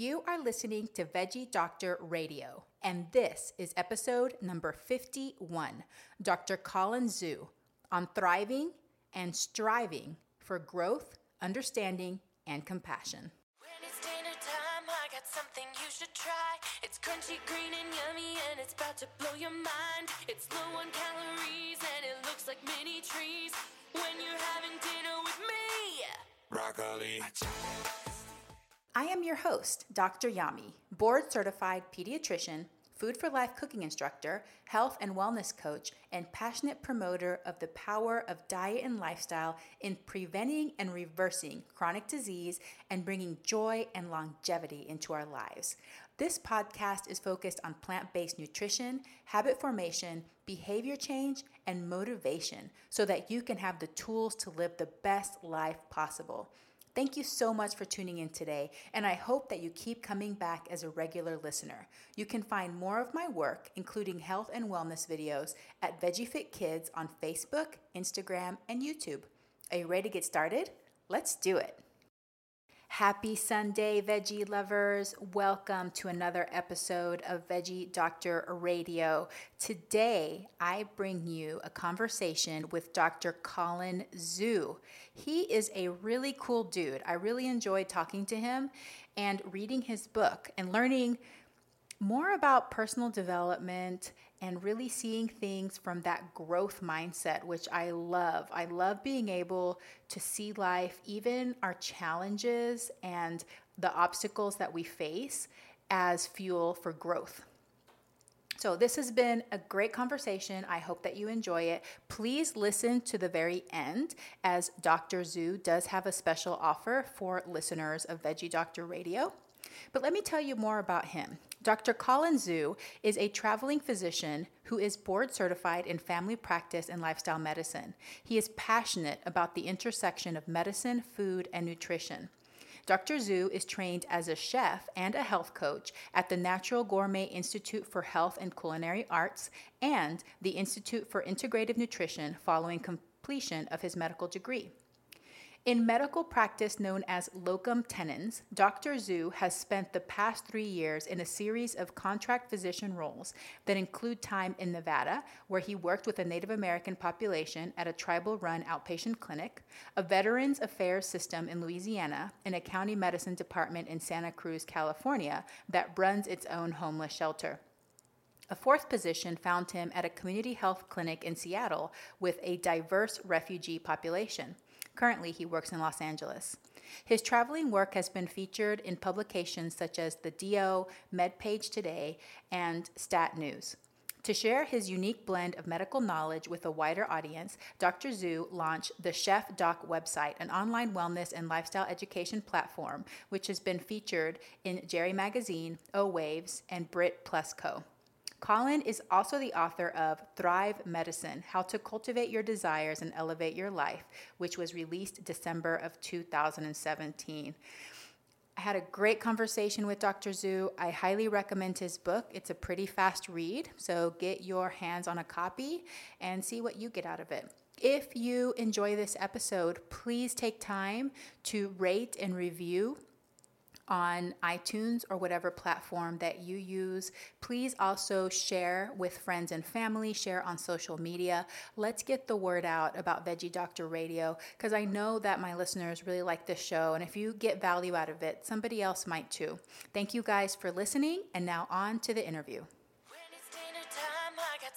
You are listening to Veggie Doctor Radio, and this is episode number 51 Dr. Colin Zhu on thriving and striving for growth, understanding, and compassion. When it's dinner time, I got something you should try. It's crunchy, green, and yummy, and it's about to blow your mind. It's low on calories, and it looks like mini trees. When you're having dinner with me, broccoli. I am your host, Dr. Yami, board certified pediatrician, food for life cooking instructor, health and wellness coach, and passionate promoter of the power of diet and lifestyle in preventing and reversing chronic disease and bringing joy and longevity into our lives. This podcast is focused on plant based nutrition, habit formation, behavior change, and motivation so that you can have the tools to live the best life possible. Thank you so much for tuning in today, and I hope that you keep coming back as a regular listener. You can find more of my work, including health and wellness videos, at VeggieFit Kids on Facebook, Instagram, and YouTube. Are you ready to get started? Let's do it. Happy Sunday, veggie lovers. Welcome to another episode of Veggie Doctor Radio. Today, I bring you a conversation with Dr. Colin Zhu. He is a really cool dude. I really enjoyed talking to him and reading his book and learning more about personal development and really seeing things from that growth mindset, which I love. I love being able to see life, even our challenges and the obstacles that we face, as fuel for growth. So, this has been a great conversation. I hope that you enjoy it. Please listen to the very end, as Dr. Zhu does have a special offer for listeners of Veggie Doctor Radio. But let me tell you more about him. Dr. Colin Zhu is a traveling physician who is board certified in family practice and lifestyle medicine. He is passionate about the intersection of medicine, food, and nutrition. Dr. Zhu is trained as a chef and a health coach at the Natural Gourmet Institute for Health and Culinary Arts and the Institute for Integrative Nutrition following completion of his medical degree. In medical practice known as locum tenens, Dr. Zhu has spent the past three years in a series of contract physician roles that include time in Nevada, where he worked with a Native American population at a tribal run outpatient clinic, a Veterans Affairs system in Louisiana, and a county medicine department in Santa Cruz, California, that runs its own homeless shelter. A fourth position found him at a community health clinic in Seattle with a diverse refugee population. Currently, he works in Los Angeles. His traveling work has been featured in publications such as the DO, MedPage Today, and Stat News. To share his unique blend of medical knowledge with a wider audience, Dr. Zhu launched the Chef Doc website, an online wellness and lifestyle education platform, which has been featured in Jarry Magazine, O Waves, and Brit Plus Co. Colin is also the author of Thrive Medicine How to Cultivate Your Desires and Elevate Your Life, which was released December of 2017. I had a great conversation with Dr. Zhu. I highly recommend his book. It's a pretty fast read, so get your hands on a copy and see what you get out of it. If you enjoy this episode, please take time to rate and review on iTunes or whatever platform that you use. Please also share with friends and family, share on social media. Let's get the word out about Veggie Doctor Radio because I know that my listeners really like this show. And if you get value out of it, somebody else might too. Thank you guys for listening. And now on to the interview.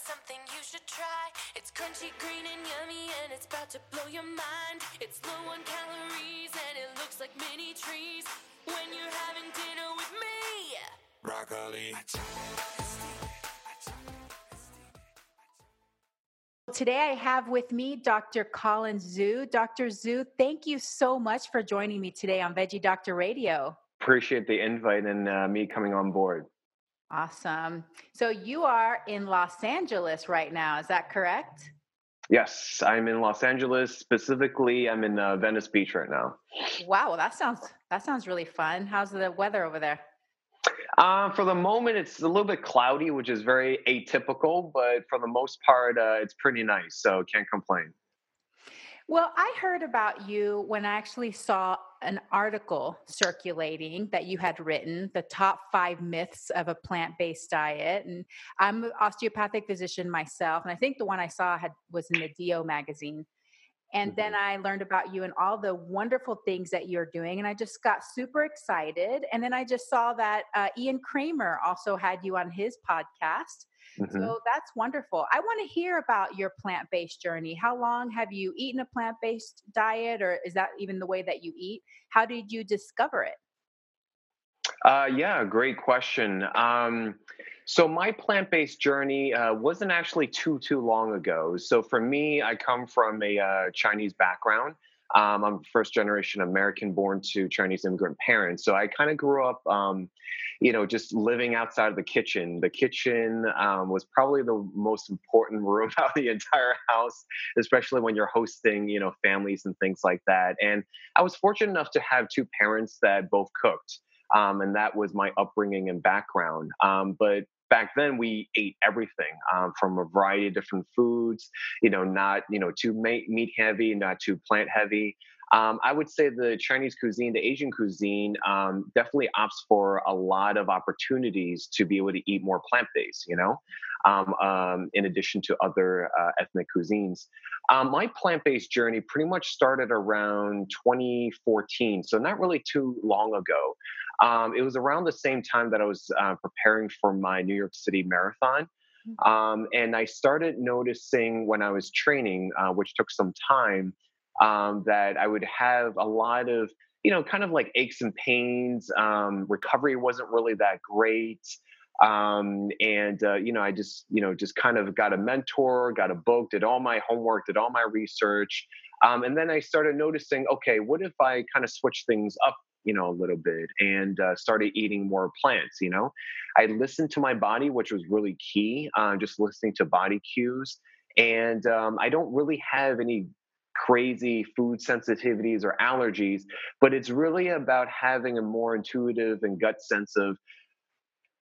Something you should try. It's crunchy, green, and yummy, and it's about to blow your mind. It's low on calories, and it looks like mini trees. When you're having dinner with me, broccoli. Today I have with me Dr. Colin Zhu. Dr. Zhu, thank you so much for joining me today on Veggie Doctor Radio. appreciate the invite and uh, me coming on board. Awesome. So you are in Los Angeles right now, is that correct? Yes, I'm in Los Angeles. Specifically, I'm in uh, Venice Beach right now. Wow, well, that sounds that sounds really fun. How's the weather over there? Uh, for the moment, it's a little bit cloudy, which is very atypical, but for the most part, uh, it's pretty nice. So can't complain. Well, I heard about you when I actually saw an article circulating that you had written, the top five myths of a plant based diet. And I'm an osteopathic physician myself. And I think the one I saw had was in the DO magazine. And mm-hmm. then I learned about you and all the wonderful things that you're doing. And I just got super excited. And then I just saw that uh, Ian Kramer also had you on his podcast. Mm-hmm. So that's wonderful. I want to hear about your plant based journey. How long have you eaten a plant based diet, or is that even the way that you eat? How did you discover it? Uh, yeah, great question. Um, so my plant-based journey uh, wasn't actually too too long ago. So for me, I come from a uh, Chinese background. Um, I'm first generation American, born to Chinese immigrant parents. So I kind of grew up, um, you know, just living outside of the kitchen. The kitchen um, was probably the most important room out of the entire house, especially when you're hosting, you know, families and things like that. And I was fortunate enough to have two parents that both cooked. Um, and that was my upbringing and background. Um, but back then we ate everything um, from a variety of different foods you know not you know too meat heavy not too plant heavy um, I would say the Chinese cuisine, the Asian cuisine, um, definitely opts for a lot of opportunities to be able to eat more plant based, you know, um, um, in addition to other uh, ethnic cuisines. Um, my plant based journey pretty much started around 2014, so not really too long ago. Um, it was around the same time that I was uh, preparing for my New York City marathon. Mm-hmm. Um, and I started noticing when I was training, uh, which took some time, um, that I would have a lot of, you know, kind of like aches and pains. Um, recovery wasn't really that great. Um, and, uh, you know, I just, you know, just kind of got a mentor, got a book, did all my homework, did all my research. Um, and then I started noticing, okay, what if I kind of switch things up you know a little bit and uh, started eating more plants you know i listened to my body which was really key uh, just listening to body cues and um, i don't really have any crazy food sensitivities or allergies but it's really about having a more intuitive and gut sense of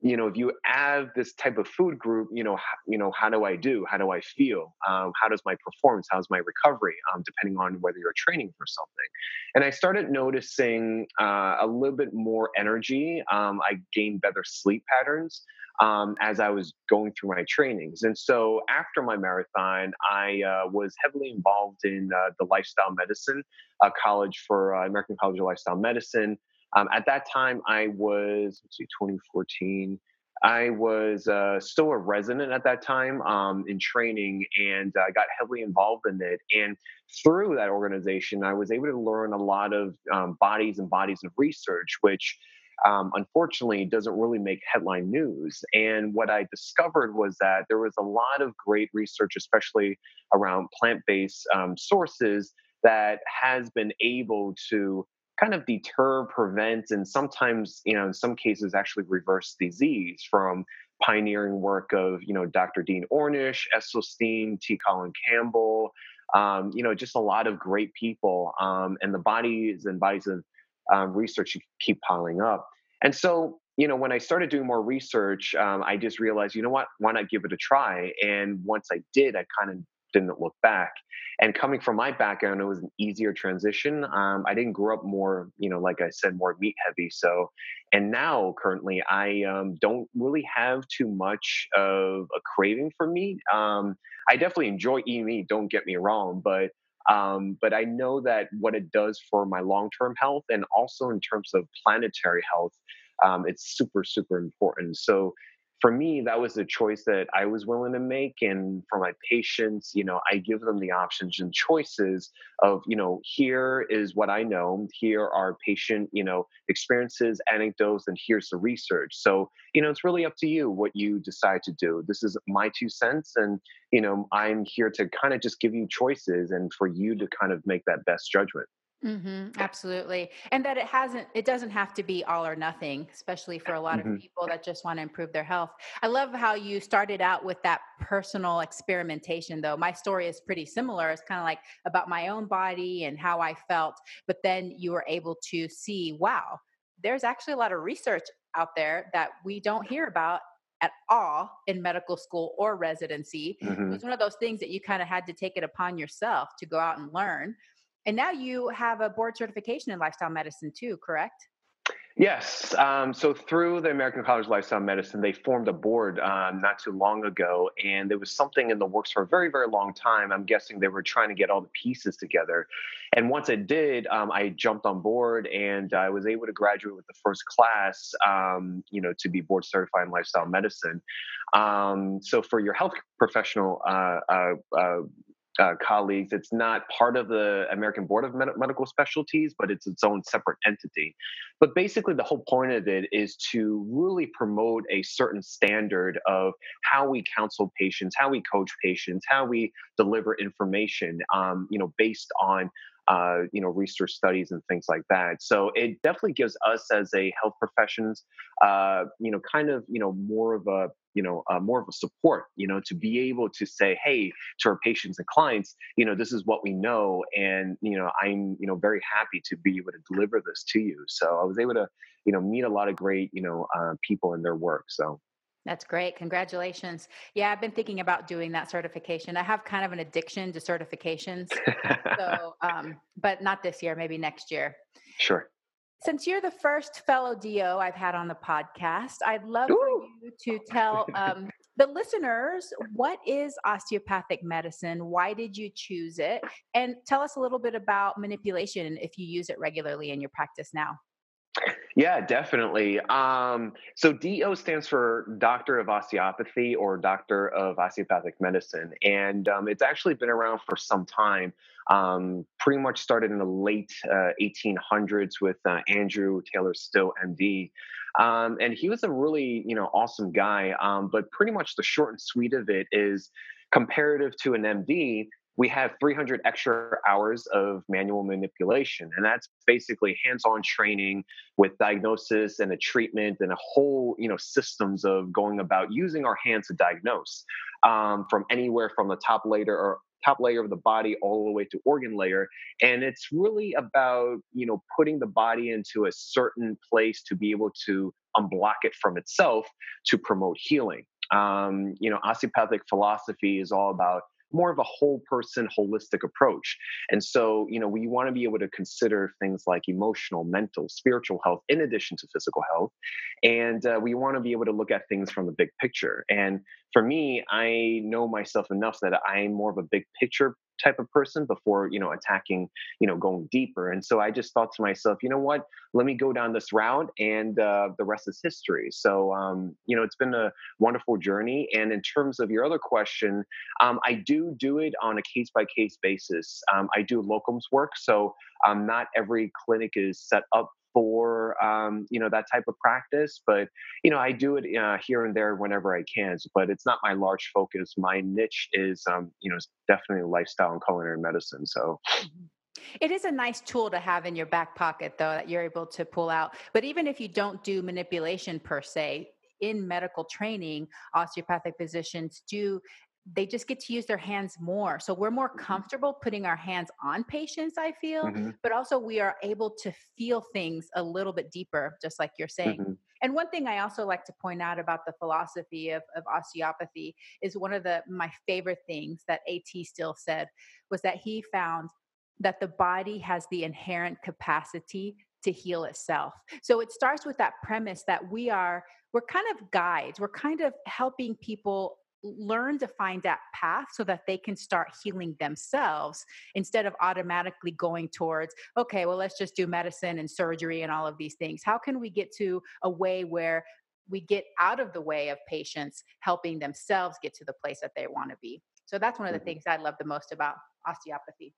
you know if you have this type of food group you know you know how do i do? How do i feel? Um, how does my performance how's my recovery um, depending on whether you're training for something? And i started noticing uh, a little bit more energy um, i gained better sleep patterns um, as i was going through my trainings. And so after my marathon i uh, was heavily involved in uh, the lifestyle medicine uh, college for uh, american college of lifestyle medicine um, at that time, I was, let's see, 2014. I was uh, still a resident at that time um, in training and I uh, got heavily involved in it. And through that organization, I was able to learn a lot of um, bodies and bodies of research, which um, unfortunately doesn't really make headline news. And what I discovered was that there was a lot of great research, especially around plant based um, sources, that has been able to kind of deter, prevent, and sometimes, you know, in some cases, actually reverse disease from pioneering work of, you know, Dr. Dean Ornish, Esselstyn, T. Colin Campbell, um, you know, just a lot of great people. Um, and the bodies and bodies of um, research keep piling up. And so, you know, when I started doing more research, um, I just realized, you know what, why not give it a try? And once I did, I kind of didn't look back. And coming from my background, it was an easier transition. Um, I didn't grow up more, you know, like I said, more meat heavy. So, and now currently, I um, don't really have too much of a craving for meat. Um, I definitely enjoy eating meat. Don't get me wrong, but um, but I know that what it does for my long term health and also in terms of planetary health, um, it's super super important. So for me, that was a choice that I was willing to make. And for my patients, you know, I give them the options and choices of, you know, here is what I know, here are patient, you know, experiences, anecdotes, and here's the research. So, you know, it's really up to you what you decide to do. This is my two cents. And, you know, I'm here to kind of just give you choices and for you to kind of make that best judgment. Mm-hmm, absolutely. And that it hasn't, it doesn't have to be all or nothing, especially for a lot Mm-hmm. of people that just want to improve their health. I love how you started out with that personal experimentation, though. My story is pretty similar. It's kind of like about my own body and how I felt. But then you were able to see, wow, there's actually a lot of research out there that we don't hear about at all in medical school or residency. It Mhm. was one of those things that you kind of had to take it upon yourself to go out and learn. And now you have a board certification in lifestyle medicine too, correct? Yes. Um, so through the American College of Lifestyle Medicine, they formed a board um, not too long ago, and there was something in the works for a very, very long time. I'm guessing they were trying to get all the pieces together. And once it did, um, I jumped on board, and I was able to graduate with the first class, um, you know, to be board certified in lifestyle medicine. Um, so for your health professional uh, uh, uh, uh, colleagues. It's not part of the American Board of Med- Medical Specialties, but it's its own separate entity. But basically, the whole point of it is to really promote a certain standard of how we counsel patients, how we coach patients, how we deliver information, um, you know, based on uh, you know research studies and things like that. So it definitely gives us as a health professions, uh, you know, kind of you know more of a you know uh, more of a support, you know, to be able to say, hey, to our patients and clients, you know, this is what we know, and you know, I'm you know very happy to be able to deliver this to you. So I was able to you know meet a lot of great you know uh, people in their work. So. That's great. Congratulations. Yeah, I've been thinking about doing that certification. I have kind of an addiction to certifications. So, um, but not this year, maybe next year. sure. Since you're the first fellow DO I've had on the podcast, I'd love Ooh. You to tell um, the listeners what is osteopathic medicine? Why did you choose it? And tell us a little bit about manipulation if you use it regularly in your practice now. Yeah, definitely. Um, so DO stands for Doctor of Osteopathy or Doctor of Osteopathic Medicine, and um, it's actually been around for some time. Um, pretty much started in the late uh, 1800s with uh, Andrew Taylor Still, MD, um, and he was a really you know awesome guy. Um, but pretty much the short and sweet of it is comparative to an MD we have 300 extra hours of manual manipulation and that's basically hands-on training with diagnosis and a treatment and a whole you know systems of going about using our hands to diagnose um, from anywhere from the top layer or top layer of the body all the way to organ layer and it's really about you know putting the body into a certain place to be able to unblock it from itself to promote healing. Um, you know osteopathic philosophy is all about more of a whole person holistic approach and so you know we want to be able to consider things like emotional mental spiritual health in addition to physical health and uh, we want to be able to look at things from the big picture and for me i know myself enough that i'm more of a big picture type of person before you know attacking you know going deeper. And so i just thought to myself you know what? Let me go down this route and uh, the rest is history. So um, you know it's been a wonderful journey. And in terms of your other question um, i do do it on a case by case basis. Um, i do locums work so um, not every clinic is set up for um, you know that type of practice but you know i do it uh, here and there whenever i can but it's not my large focus my niche is um, you know definitely lifestyle and culinary medicine so It is a nice tool to have in your back pocket, though, that you're able to pull out. But even if you don't do manipulation per se, in medical training, osteopathic physicians do they just get to use their hands more. So we're more comfortable putting our hands on patients, I feel, Mhm, but also we are able to feel things a little bit deeper, just like you're saying. mhm. And one thing I also like to point out about the philosophy of, of osteopathy is one of the my favorite things that AT Still said was that he found that the body has the inherent capacity to heal itself. So it starts with that premise that we are we're kind of guides. We're kind of helping people learn to find that path so that they can start healing themselves instead of automatically going towards okay well let's just do medicine and surgery and all of these things. How can we get to a way where we get out of the way of patients helping themselves get to the place that they want to be? So that's one of the Mhm. things i love the most about osteopathy.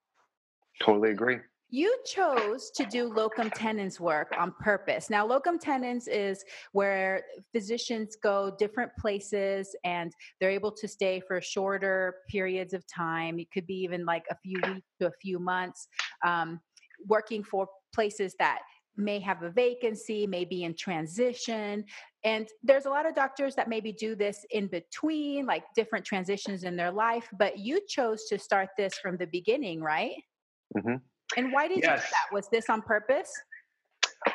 Totally agree you chose to do locum tenens work on purpose. Now, locum tenens is where physicians go different places and they're able to stay for shorter periods of time. It could be even like a few weeks to a few months. Um, working for places that may have a vacancy, may be in transition. And there's a lot of doctors that maybe do this in between, like different transitions in their life. But you chose to start this from the beginning, right? Mm-hmm. And why did yes. you do that? Was this on purpose?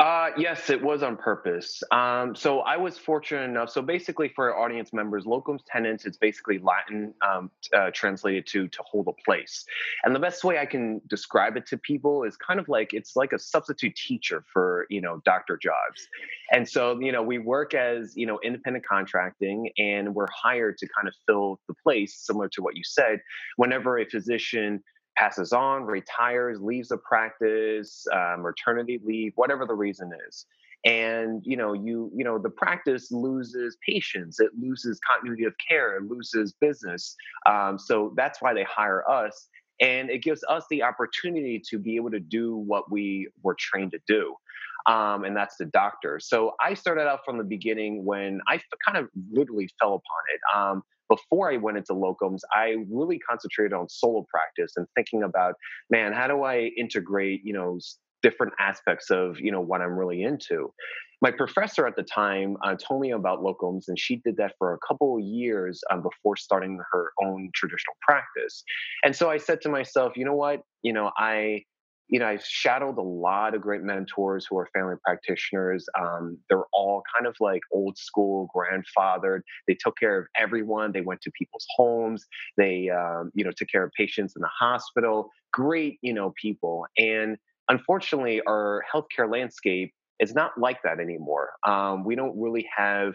Uh, yes, it was on purpose. Um, so I was fortunate enough. So basically, for our audience members, locums tenens, it's basically Latin um, uh, translated to to hold a place. And the best way I can describe it to people is kind of like it's like a substitute teacher for you know doctor jobs. And so you know we work as you know independent contracting, and we're hired to kind of fill the place, similar to what you said. Whenever a physician passes on, retires, leaves the practice, um, maternity leave, whatever the reason is. And you know, you you know, the practice loses patients, it loses continuity of care, it loses business. Um, so that's why they hire us, and it gives us the opportunity to be able to do what we were trained to do. Um, and that's the doctor. So I started out from the beginning when I kind of literally fell upon it. Um, before I went into locums, I really concentrated on solo practice and thinking about, man, how do I integrate, you know, different aspects of, you know, what I'm really into. My professor at the time uh, told me about locums, and she did that for a couple of years um, before starting her own traditional practice. And so I said to myself, you know what, you know, I you know, I've shadowed a lot of great mentors who are family practitioners. Um, they're all kind of like old school, grandfathered. They took care of everyone. They went to people's homes. They, um, you know, took care of patients in the hospital. Great, you know, people. And unfortunately, our healthcare landscape is not like that anymore. Um, we don't really have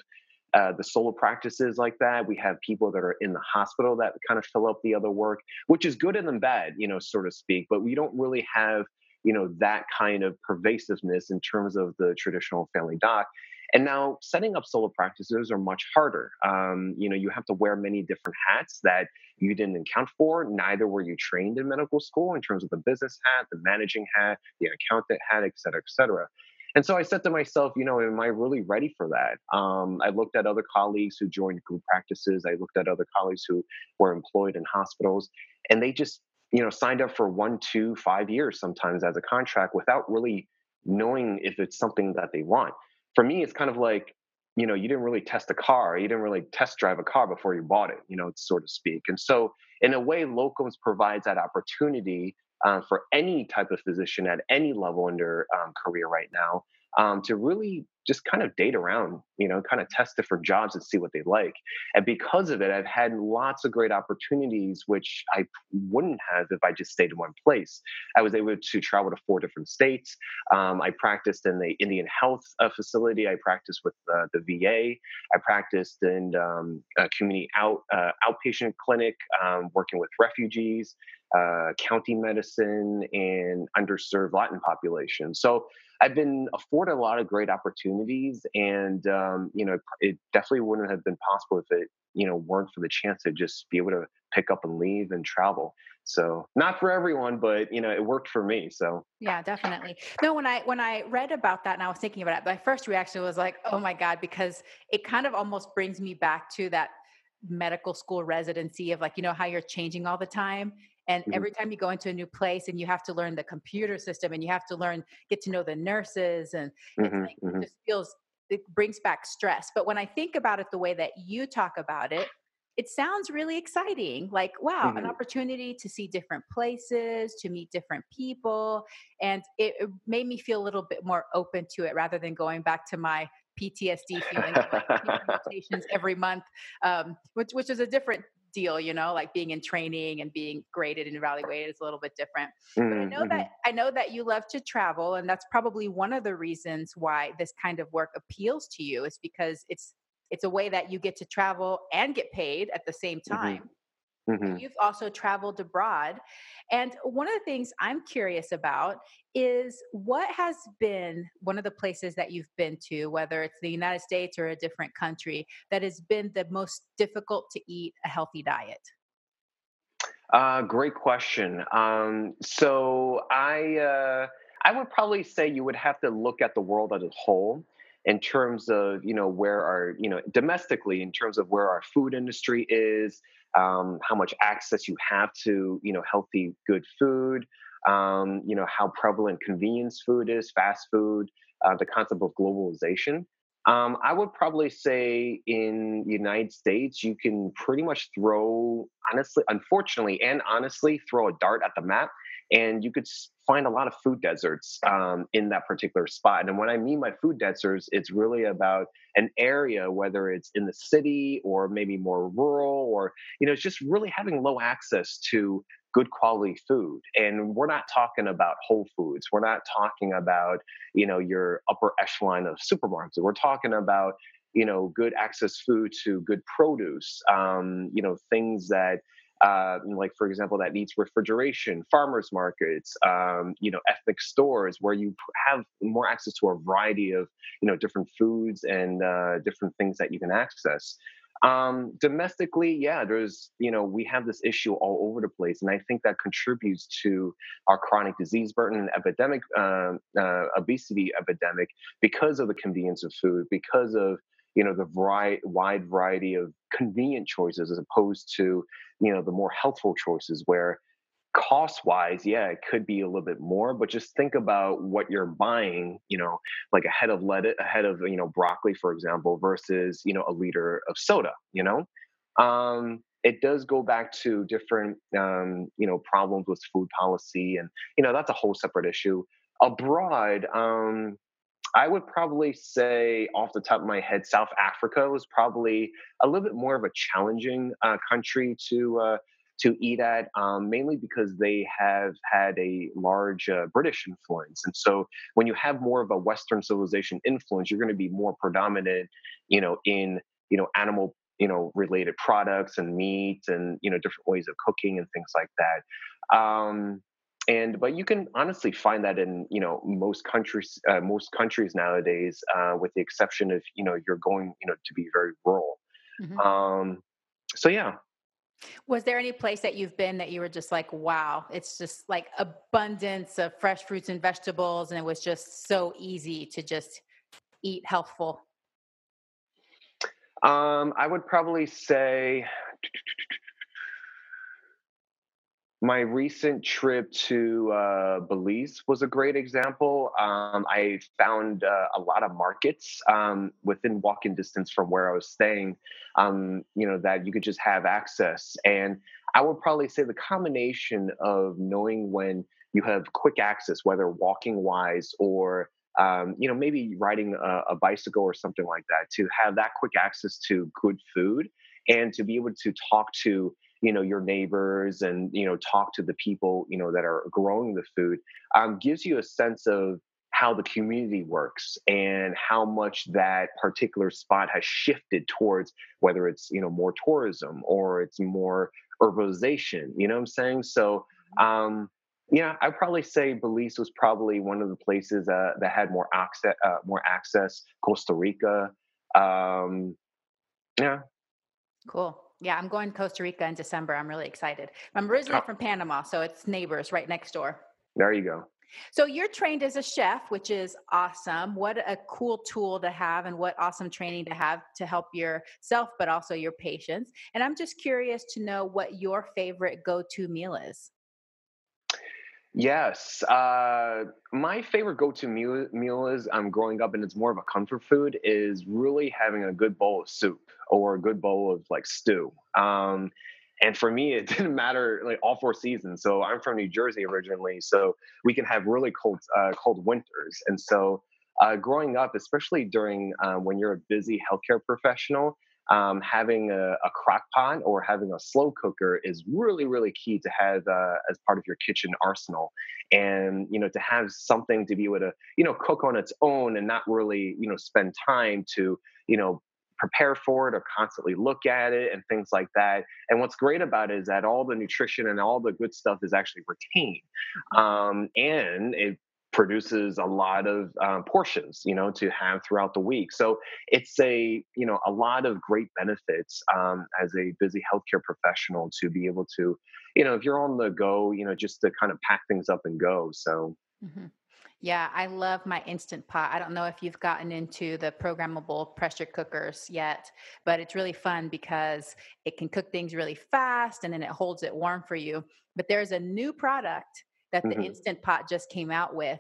uh, the solo practices like that. We have people that are in the hospital that kind of fill up the other work, which is good and then bad, you know, so to speak. But we don't really have, you know, that kind of pervasiveness in terms of the traditional family doc. And now setting up solo practices are much harder. Um, you know, you have to wear many different hats that you didn't account for. Neither were you trained in medical school in terms of the business hat, the managing hat, the accountant hat, et cetera, et cetera. And so I said to myself, you know, am I really ready for that? Um, I looked at other colleagues who joined group practices. I looked at other colleagues who were employed in hospitals, and they just, you know, signed up for one, two, five years sometimes as a contract without really knowing if it's something that they want. For me, it's kind of like, you know, you didn't really test a car, you didn't really test drive a car before you bought it, you know, so to speak. And so, in a way, locums provides that opportunity uh, for any type of physician at any level in their um, career right now um, to really just kind of date around, you know, kind of test different jobs and see what they like. And because of it, I've had lots of great opportunities, which I wouldn't have if I just stayed in one place. I was able to travel to four different states. Um, I practiced in the Indian Health uh, facility. I practiced with uh, the VA. I practiced in um, a community out uh, outpatient clinic, um, working with refugees, uh, county medicine, and underserved Latin population. So I've been afforded a lot of great opportunities, and um, you know, it definitely wouldn't have been possible if it you know weren't for the chance to just be able to pick up and leave and travel. So not for everyone, but you know, it worked for me. So yeah, definitely. No, when I when I read about that and I was thinking about it, my first reaction was like, oh my god, because it kind of almost brings me back to that medical school residency of like you know how you're changing all the time and mm-hmm. every time you go into a new place and you have to learn the computer system and you have to learn, get to know the nurses, and mm-hmm, like, mm-hmm. it just feels, it brings back stress. But when I think about it the way that you talk about it, it sounds really exciting. Like, wow, mm-hmm. an opportunity to see different places, to meet different people. And it, it, made me feel a little bit more open to it rather than going back to my PTSD feeling like every month, um, which which is a different deal, you know, like being in training and being graded and evaluated is a little bit different. Mm-hmm. But I know that mm-hmm. I know that you love to travel, and that's probably one of the reasons why this kind of work appeals to you is because it's it's a way that you get to travel and get paid at the same mm-hmm. time. Mm-hmm. Mm-hmm. You've also traveled abroad. And one of the things I'm curious about is what has been one of the places that you've been to, whether it's the United States or a different country, that has been the most difficult to eat a healthy diet? Uh, great question. Um, so I uh, I would probably say you would have to look at the world as a whole in terms of you know where our you know domestically in terms of where our food industry is um, how much access you have to you know healthy good food um, you know, how prevalent convenience food is, fast food, uh, the concept of globalization. Um, I would probably say in the United States, you can pretty much throw, honestly, unfortunately, and honestly, throw a dart at the map, and you could find a lot of food deserts um, in that particular spot. And when I mean by food deserts, it's really about an area, whether it's in the city or maybe more rural, or you know, it's just really having low access to good quality food and we're not talking about whole foods we're not talking about you know your upper echelon of supermarkets we're talking about you know good access food to good produce um, you know things that uh, like for example that needs refrigeration farmers markets um, you know ethnic stores where you have more access to a variety of you know different foods and uh, different things that you can access um, domestically, yeah, there's, you know, we have this issue all over the place. And I think that contributes to our chronic disease burden epidemic, uh, uh, obesity epidemic because of the convenience of food, because of, you know, the variety, wide variety of convenient choices as opposed to, you know, the more healthful choices where cost wise, yeah, it could be a little bit more, but just think about what you're buying, you know, like a head of lettuce, a head of, you know, broccoli, for example, versus, you know, a liter of soda, you know? Um, it does go back to different, um, you know, problems with food policy. And, you know, that's a whole separate issue. Abroad, um, I would probably say, off the top of my head, South Africa was probably a little bit more of a challenging uh, country to uh, to eat at, um, mainly because they have had a large uh, British influence. And so when you have more of a Western civilization influence, you're going to be more predominant, you know, in, you know, animal, you know, related products and meat and, you know, different ways of cooking and things like that. Um, and but you can honestly find that in you know most countries uh, most countries nowadays uh, with the exception of you know you're going you know to be very rural mm-hmm. um, so yeah was there any place that you've been that you were just like, wow, it's just like abundance of fresh fruits and vegetables, and it was just so easy to just eat healthful? Um, I would probably say my recent trip to uh, Belize was a great example. Um, I found uh, a lot of markets um, within walking distance from where I was staying, um, you know, that you could just have access. And I would probably say the combination of knowing when you have quick access, whether walking wise or um, you know, maybe riding a, a bicycle or something like that, to have that quick access to good food and to be able to talk to you know your neighbors and you know talk to the people you know that are growing the food um, gives you a sense of how the community works and how much that particular spot has shifted towards whether it's you know more tourism or it's more urbanization you know what i'm saying? So mm-hmm. um yeah i'd probably say belize was probably one of the places uh, that had more access uh, more access costa rica um yeah. Cool yeah, I'm going to Costa Rica in December. I'm really excited. I'm originally oh. from Panama, so it's neighbors right next door. There you go. So you're trained as a chef, which is awesome. What a cool tool to have and what awesome training to have to help yourself but also your patients. And I'm just curious to know what your favorite go-to meal is. Yes. Uh, my favorite go-to meal, meal is I'm um, growing up and it's more of a comfort food is really having a good bowl of soup or a good bowl of like stew. Um, and for me, it didn't matter like all four seasons. So I'm from New Jersey originally, so we can have really cold, uh, cold winters. And so uh, growing up, especially during uh, when you're a busy healthcare professional, um, having a, a, crock pot or having a slow cooker is really really key to have uh, as part of your kitchen arsenal and you know to have something to be able to you know cook on its own and not really you know spend time to you know prepare for it or constantly look at it and things like that. And what's great about it is that all the nutrition and all the good stuff is actually retained. Mm-hmm. Um, and it produces a lot of um, portions you know to have throughout the week so it's a you know a lot of great benefits um, as a busy healthcare professional to be able to you know if you're on the go you know just to kind of pack things up and go so mm-hmm. Yeah, I love my instant pot. I don't know if you've gotten into the programmable pressure cookers yet, but it's really fun because it can cook things really fast and then it holds it warm for you. But there's a new product that the mm-hmm. Instant Pot just came out with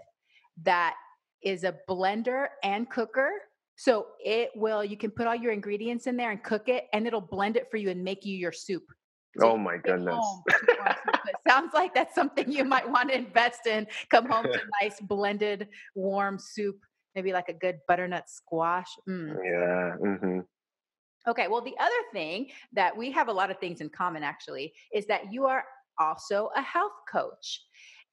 that is a blender and cooker. So it will, you can put all your ingredients in there and cook it, and it'll blend it for you and make you your soup. So oh my goodness. sounds like that's something you might want to invest in. Come home to nice blended warm soup, maybe like a good butternut squash. Mm. Yeah. Mm-hmm. Okay, well, the other thing that we have a lot of things in common actually is that you are also a health coach.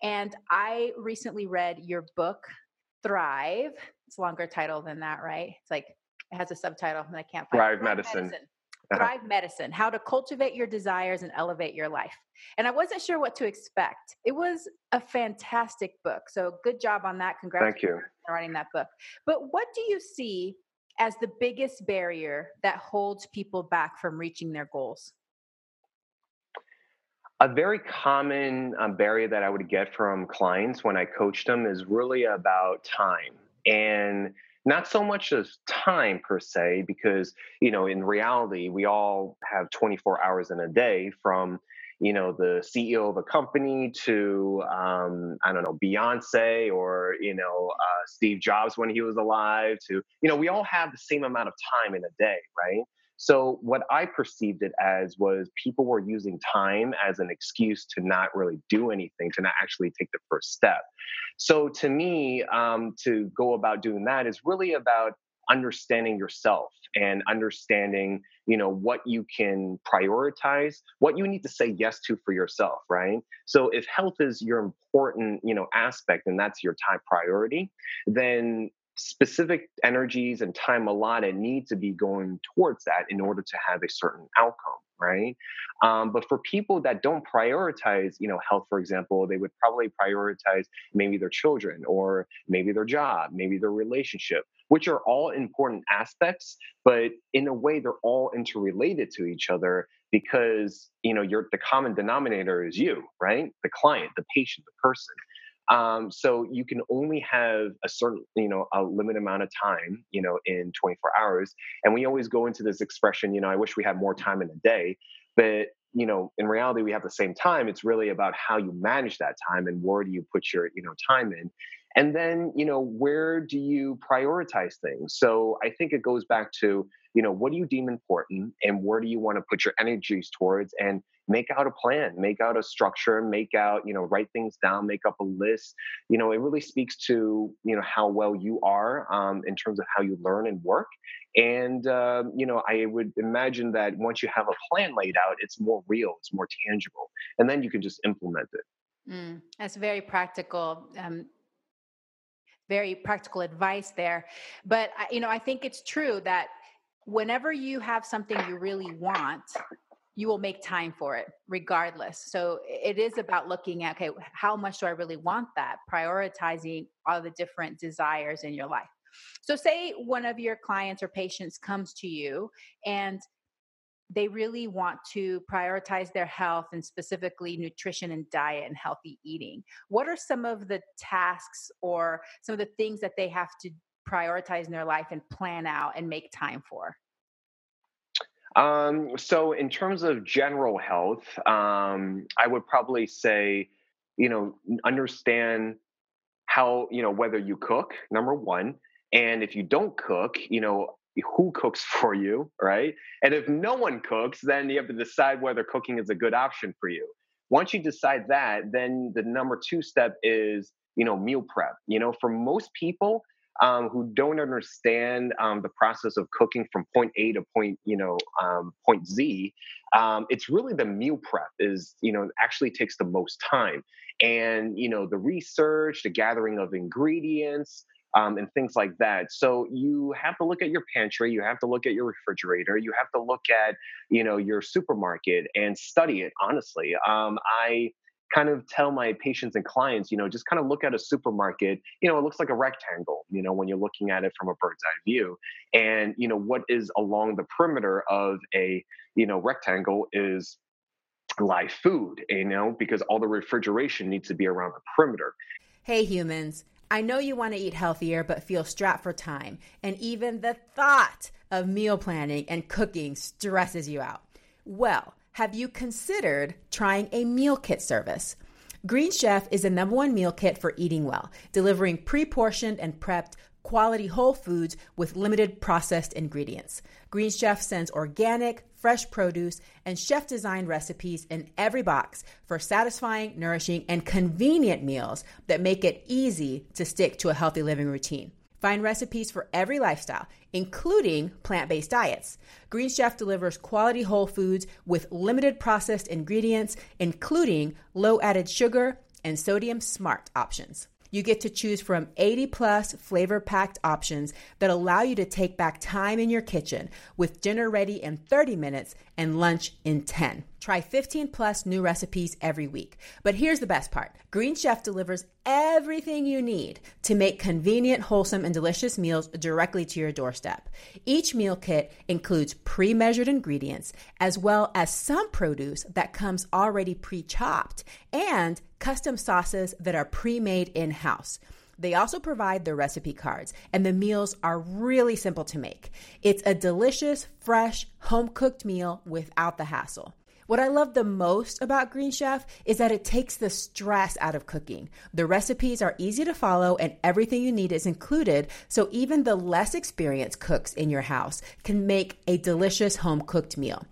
And I recently read your book, Thrive. It's a longer title than that, right? It's like it has a subtitle and I can't find Thrive Medicine. Medicine. Uh-huh. Thrive Medicine, how to cultivate your desires and elevate your life. And I wasn't sure what to expect. It was a fantastic book. So good job on that. Congratulations Thank you. on writing that book. But what do you see as the biggest barrier that holds people back from reaching their goals? A very common um, barrier that I would get from clients when I coach them is really about time. And not so much as time per se because you know in reality we all have 24 hours in a day from you know the ceo of a company to um, i don't know beyonce or you know uh, steve jobs when he was alive to you know we all have the same amount of time in a day right so what I perceived it as was people were using time as an excuse to not really do anything, to not actually take the first step. So to me, um, to go about doing that is really about understanding yourself and understanding you know what you can prioritize what you need to say yes to for yourself right so if health is your important you know aspect and that's your top priority then specific energies and time allotted need to be going towards that in order to have a certain outcome right? Um, but for people that don't prioritize you know health for example they would probably prioritize maybe their children or maybe their job maybe their relationship which are all important aspects but in a way they're all interrelated to each other because you know you're the common denominator is you right? The client the patient the person um, so you can only have a certain, you know, a limited amount of time, you know, in 24 hours. And we always go into this expression, you know, I wish we had more time in a day. But, you know, in reality, we have the same time. It's really about how you manage that time and where do you put your, you know, time in. And then, you know, where do you prioritize things? So I think it goes back to, you know, what do you deem important and where do you want to put your energies towards? And make out a plan make out a structure make out you know write things down make up a list you know it really speaks to you know how well you are um, in terms of how you learn and work and uh, you know i would imagine that once you have a plan laid out it's more real it's more tangible and then you can just implement it mm, that's very practical um, very practical advice there but you know i think it's true that whenever you have something you really want you will make time for it regardless. So it is about looking at, okay, how much do I really want that? Prioritizing all the different desires in your life. So, say one of your clients or patients comes to you and they really want to prioritize their health and specifically nutrition and diet and healthy eating. What are some of the tasks or some of the things that they have to prioritize in their life and plan out and make time for? Um, so, in terms of general health, um, I would probably say, you know, understand how, you know, whether you cook, number one, and if you don't cook, you know, who cooks for you, right? And if no one cooks, then you have to decide whether cooking is a good option for you. Once you decide that, then the number two step is, you know, meal prep. You know, for most people, um, who don't understand um, the process of cooking from point A to point, you know, um, point Z, um, it's really the meal prep is, you know, actually takes the most time. And, you know, the research, the gathering of ingredients, um, and things like that. So you have to look at your pantry, you have to look at your refrigerator, you have to look at, you know, your supermarket and study it honestly. Um, I kind of tell my patients and clients, you know, just kind of look at a supermarket, you know, it looks like a rectangle, you know, when you're looking at it from a bird's eye view. And, you know, what is along the perimeter of a, you know, rectangle is live food, you know, because all the refrigeration needs to be around the perimeter. Hey, humans. I know you want to eat healthier, but feel strapped for time. And even the thought of meal planning and cooking stresses you out. Well, have you considered trying a meal kit service? Green Chef is the number one meal kit for eating well, delivering pre portioned and prepped quality whole foods with limited processed ingredients. Green Chef sends organic, fresh produce, and chef designed recipes in every box for satisfying, nourishing, and convenient meals that make it easy to stick to a healthy living routine. Find recipes for every lifestyle, including plant based diets. Green Chef delivers quality whole foods with limited processed ingredients, including low added sugar and sodium smart options. You get to choose from 80 plus flavor packed options that allow you to take back time in your kitchen with dinner ready in 30 minutes and lunch in 10. Try 15 plus new recipes every week. But here's the best part Green Chef delivers everything you need to make convenient, wholesome, and delicious meals directly to your doorstep. Each meal kit includes pre measured ingredients, as well as some produce that comes already pre chopped, and custom sauces that are pre made in house. They also provide the recipe cards, and the meals are really simple to make. It's a delicious, fresh, home cooked meal without the hassle. What I love the most about Green Chef is that it takes the stress out of cooking. The recipes are easy to follow and everything you need is included, so even the less experienced cooks in your house can make a delicious home cooked meal.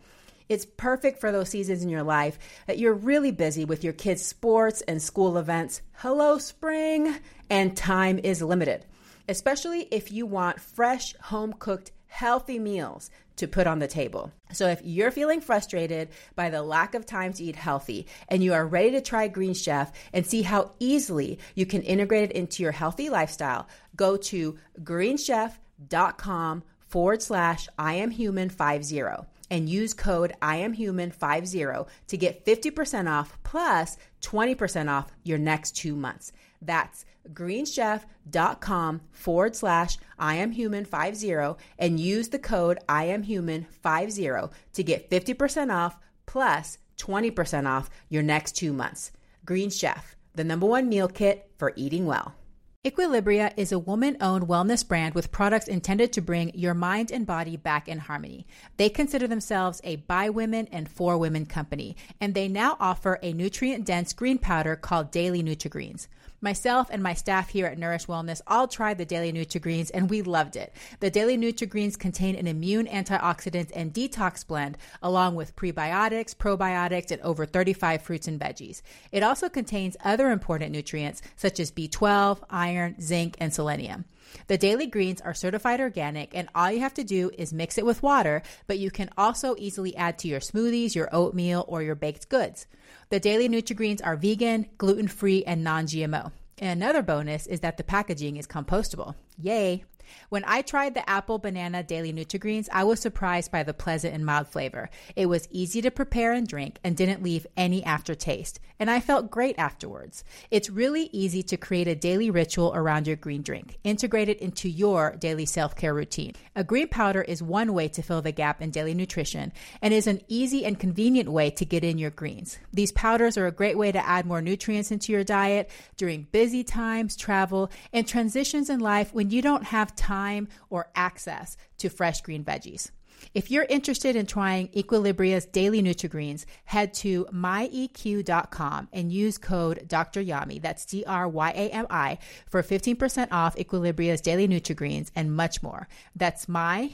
It's perfect for those seasons in your life that you're really busy with your kids' sports and school events. Hello, spring! And time is limited, especially if you want fresh, home cooked, healthy meals to put on the table. So if you're feeling frustrated by the lack of time to eat healthy and you are ready to try Green Chef and see how easily you can integrate it into your healthy lifestyle, go to greenchef.com forward slash I am human 50 and use code I am human 50 to get 50% off plus 20% off your next two months. That's greenchef.com forward slash I am human 50 and use the code I am human 50 to get 50% off plus 20% off your next two months. Green Chef, the number one meal kit for eating well. Equilibria is a woman owned wellness brand with products intended to bring your mind and body back in harmony. They consider themselves a by women and for women company, and they now offer a nutrient dense green powder called Daily Nutri-Greens. Myself and my staff here at Nourish Wellness all tried the Daily Nutri-Greens and we loved it. The Daily Nutri-Greens contain an immune antioxidant and detox blend along with prebiotics, probiotics, and over 35 fruits and veggies. It also contains other important nutrients such as B12, iron, zinc, and selenium. The daily greens are certified organic, and all you have to do is mix it with water, but you can also easily add to your smoothies, your oatmeal, or your baked goods. The daily Nutri-Greens are vegan, gluten-free, and non-GMO. And another bonus is that the packaging is compostable. Yay! When I tried the apple banana daily Nutri-Greens, I was surprised by the pleasant and mild flavor. It was easy to prepare and drink and didn't leave any aftertaste, and I felt great afterwards. It's really easy to create a daily ritual around your green drink. Integrate it into your daily self-care routine. A green powder is one way to fill the gap in daily nutrition and is an easy and convenient way to get in your greens. These powders are a great way to add more nutrients into your diet during busy times, travel, and transitions in life when you don't have time or access to fresh green veggies. If you're interested in trying Equilibria's daily Nutri-Greens, head to myeq.com and use code Dr. Yami, that's D-R-Y-A-M-I, for 15% off Equilibria's daily Nutri-Greens and much more. That's myeq.com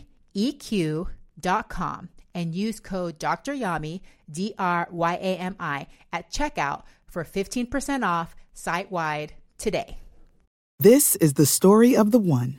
and use code Dr. Yami, D-R-Y-A-M-I, at checkout for 15% off site-wide today. This is the story of the one.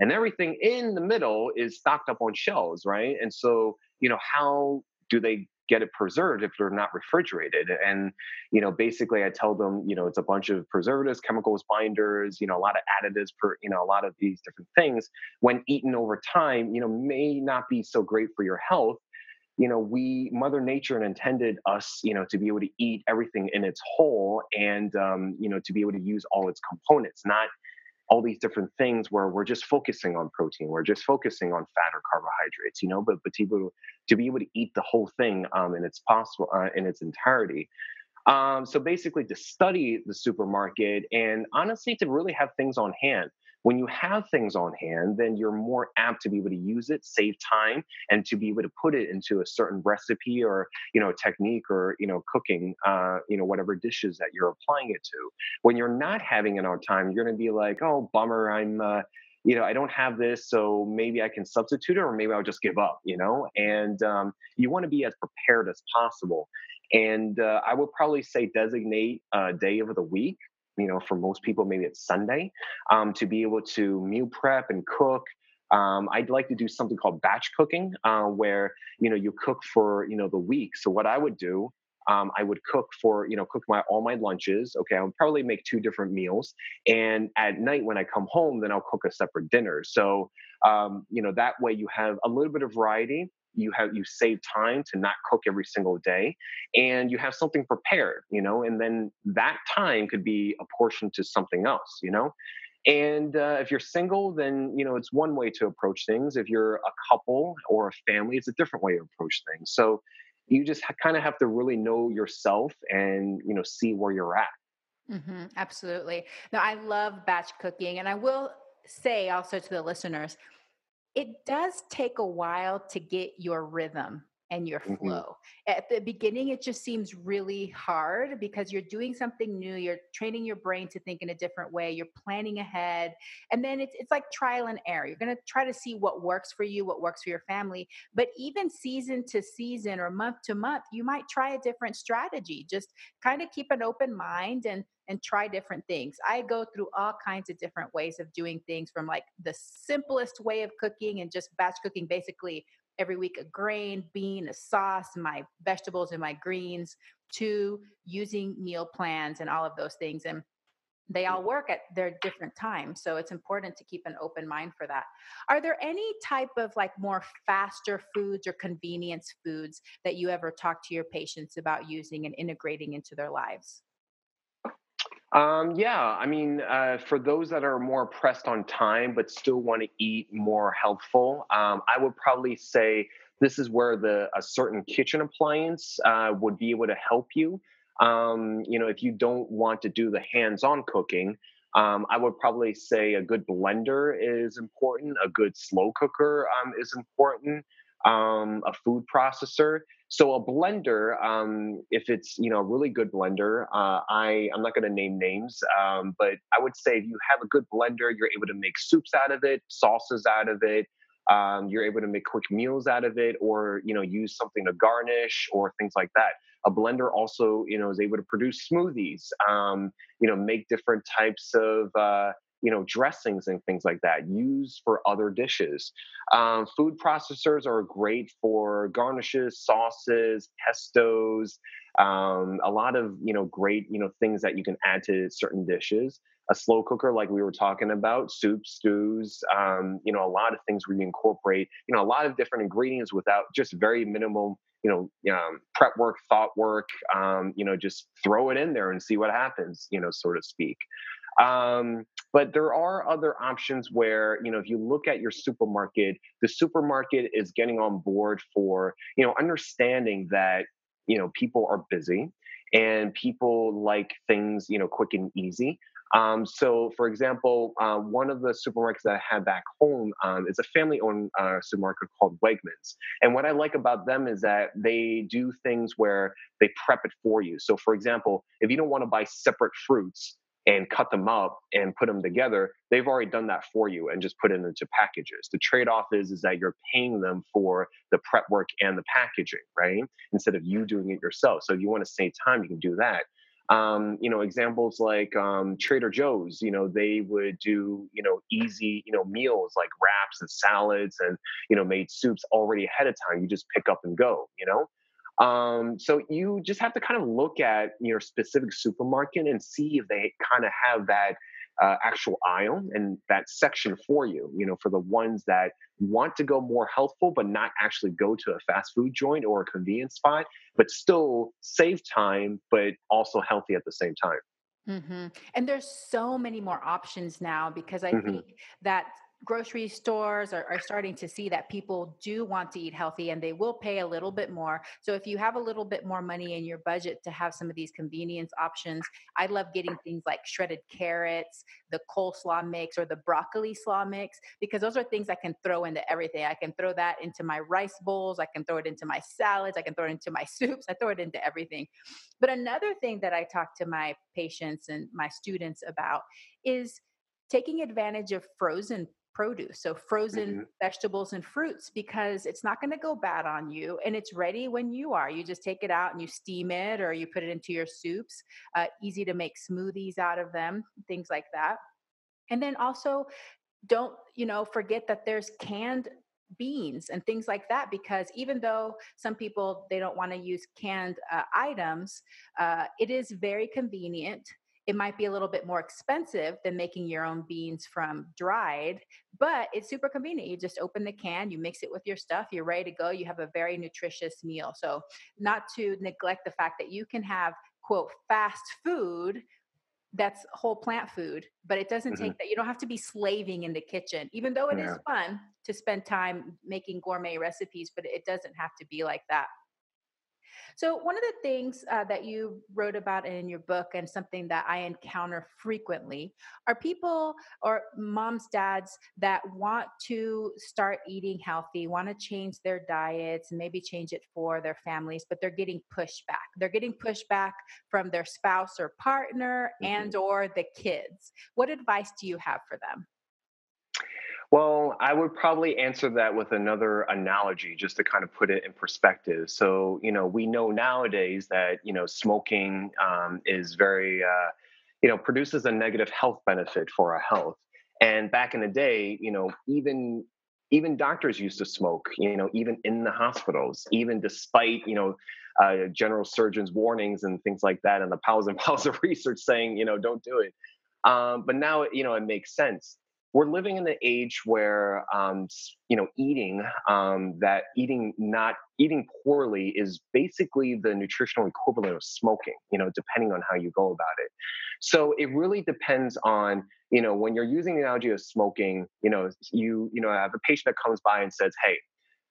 and everything in the middle is stocked up on shelves, right? And so, you know, how do they get it preserved if they're not refrigerated? And, you know, basically I tell them, you know, it's a bunch of preservatives, chemicals, binders, you know, a lot of additives per, you know, a lot of these different things when eaten over time, you know, may not be so great for your health you know we mother nature intended us you know to be able to eat everything in its whole and um, you know to be able to use all its components not all these different things where we're just focusing on protein we're just focusing on fat or carbohydrates you know but but to be able to, be able to eat the whole thing um, in its possible uh, in its entirety. Um, so basically to study the supermarket and honestly to really have things on hand when you have things on hand, then you're more apt to be able to use it, save time, and to be able to put it into a certain recipe or you know technique or you know cooking, uh, you know whatever dishes that you're applying it to. When you're not having on time, you're going to be like, oh bummer, I'm. Uh, you know, I don't have this, so maybe I can substitute it, or maybe I'll just give up. You know, and um, you want to be as prepared as possible. And uh, I would probably say designate a day of the week you know, for most people, maybe it's Sunday, um, to be able to meal prep and cook. Um, I'd like to do something called batch cooking, uh, where you know you cook for you know the week. So what I would do, um, I would cook for you know cook my all my lunches. Okay, I would probably make two different meals, and at night when I come home, then I'll cook a separate dinner. So um, you know that way you have a little bit of variety, you have you save time to not cook every single day and you have something prepared you know and then that time could be apportioned to something else you know? And uh, if you're single then you know it's one way to approach things. If you're a couple or a family it's a different way to approach things. So you just ha- kind of have to really know yourself and you know see where you're at. Mm-hmm, absolutely. Now i love batch cooking and i will say also to the listeners it does take a while to get your rhythm and your mm-hmm. flow. Mm-hmm. At the beginning, it just seems really hard because you're doing something new. You're training your brain to think in a different way. You're planning ahead. And then it's, it's like trial and error. You're going to try to see what works for you, what works for your family. But even season to season or month to month, you might try a different strategy. Just kind of keep an open mind and and try different things. I go through all kinds of different ways of doing things from like the simplest way of cooking and just batch cooking basically every week a grain, bean, a sauce, my vegetables and my greens to using meal plans and all of those things. And they all work at their different times. So it's important to keep an open mind for that. Are there any type of like more faster foods or convenience foods that you ever talk to your patients about using and integrating into their lives? Um, yeah, I mean, uh, for those that are more pressed on time but still want to eat more healthful, um, I would probably say this is where the a certain kitchen appliance uh, would be able to help you. Um, you know, if you don't want to do the hands-on cooking, um, I would probably say a good blender is important. A good slow cooker um, is important. Um, a food processor. So a blender, um, if it's you know a really good blender, uh, I I'm not going to name names, um, but I would say if you have a good blender, you're able to make soups out of it, sauces out of it. Um, you're able to make quick meals out of it, or you know use something to garnish or things like that. A blender also you know is able to produce smoothies. Um, you know make different types of uh, you know dressings and things like that used for other dishes. Um, food processors are great for garnishes sauces pestos um, a lot of you know great you know things that you can add to certain dishes. A slow cooker like we were talking about soups stews um, you know a lot of things where you incorporate you know a lot of different ingredients without just very minimal you know um, prep work thought work um, you know just throw it in there and see what happens you know so to speak um, but there are other options where, you know, if you look at your supermarket, the supermarket is getting on board for, you know, understanding that, you know, people are busy and people like things, you know, quick and easy. Um, so, for example, uh, one of the supermarkets that I had back home um, is a family owned uh, supermarket called Wegmans. And what I like about them is that they do things where they prep it for you. So, for example, if you don't want to buy separate fruits, and cut them up and put them together, they've already done that for you and just put it into packages. The trade-off is is that you're paying them for the prep work and the packaging, right? Instead of you doing it yourself. So if you want to save time, you can do that. Um, you know, examples like um, Trader Joe's, you know, they would do, you know, easy, you know, meals like wraps and salads and, you know, made soups already ahead of time. You just pick up and go, you know? Um, so you just have to kind of look at your specific supermarket and see if they kind of have that uh, actual aisle and that section for you. You know, for the ones that want to go more healthful, but not actually go to a fast food joint or a convenience spot, but still save time, but also healthy at the same time. Mm-hmm. And there's so many more options now because I Mm-hmm. think that grocery stores are, are starting to see that people do want to eat healthy and they will pay a little bit more. So if you have a little bit more money in your budget to have some of these convenience options, I love getting things like shredded carrots, the coleslaw mix, or the broccoli slaw mix, because those are things I can throw into everything. I can throw that into my rice bowls, I can throw it into my salads, I can throw it into my soups, I throw it into everything. But another thing that I talk to my patients and my students about is taking advantage of frozen produce. So, frozen Mhm. vegetables and fruits, because it's not going to go bad on you and it's ready when you are. You just take it out and you steam it or you put it into your soups. Uh, easy to make smoothies out of them, things like that. And then also, don't you know forget that there's canned beans and things like that because even though some people they don't want to use canned uh, items uh, it is very convenient it might be a little bit more expensive than making your own beans from dried but it's super convenient you just open the can you mix it with your stuff you're ready to go you have a very nutritious meal so not to neglect the fact that you can have quote fast food that's whole plant food, but it doesn't Mhm. take that. You don't have to be slaving in the kitchen, even though it is Yeah. fun to spend time making gourmet recipes, but it doesn't have to be like that. So, one of the things uh, that you wrote about in your book, and something that I encounter frequently, are people or moms, dads that want to start eating healthy, want to change their diets, and maybe change it for their families, but they're getting pushback. They're getting pushback from their spouse or partner Mhm. and or the kids. What advice do you have for them? Well, I would probably answer that with another analogy just to kind of put it in perspective. So, you know, we know nowadays that, you know, smoking um, is very, uh, you know, produces a negative health benefit for our health. And back in the day, you know, even even doctors used to smoke, you know, even in the hospitals, even despite, you know, uh, general surgeons' warnings and things like that, and the piles and piles of research saying, you know, don't do it. Um, but now, you know, it makes sense we're living in an age where um, you know eating um, that eating not eating poorly is basically the nutritional equivalent of smoking you know depending on how you go about it. So it really depends on you know when you're using the analogy of smoking you know you you know I have a patient that comes by and says hey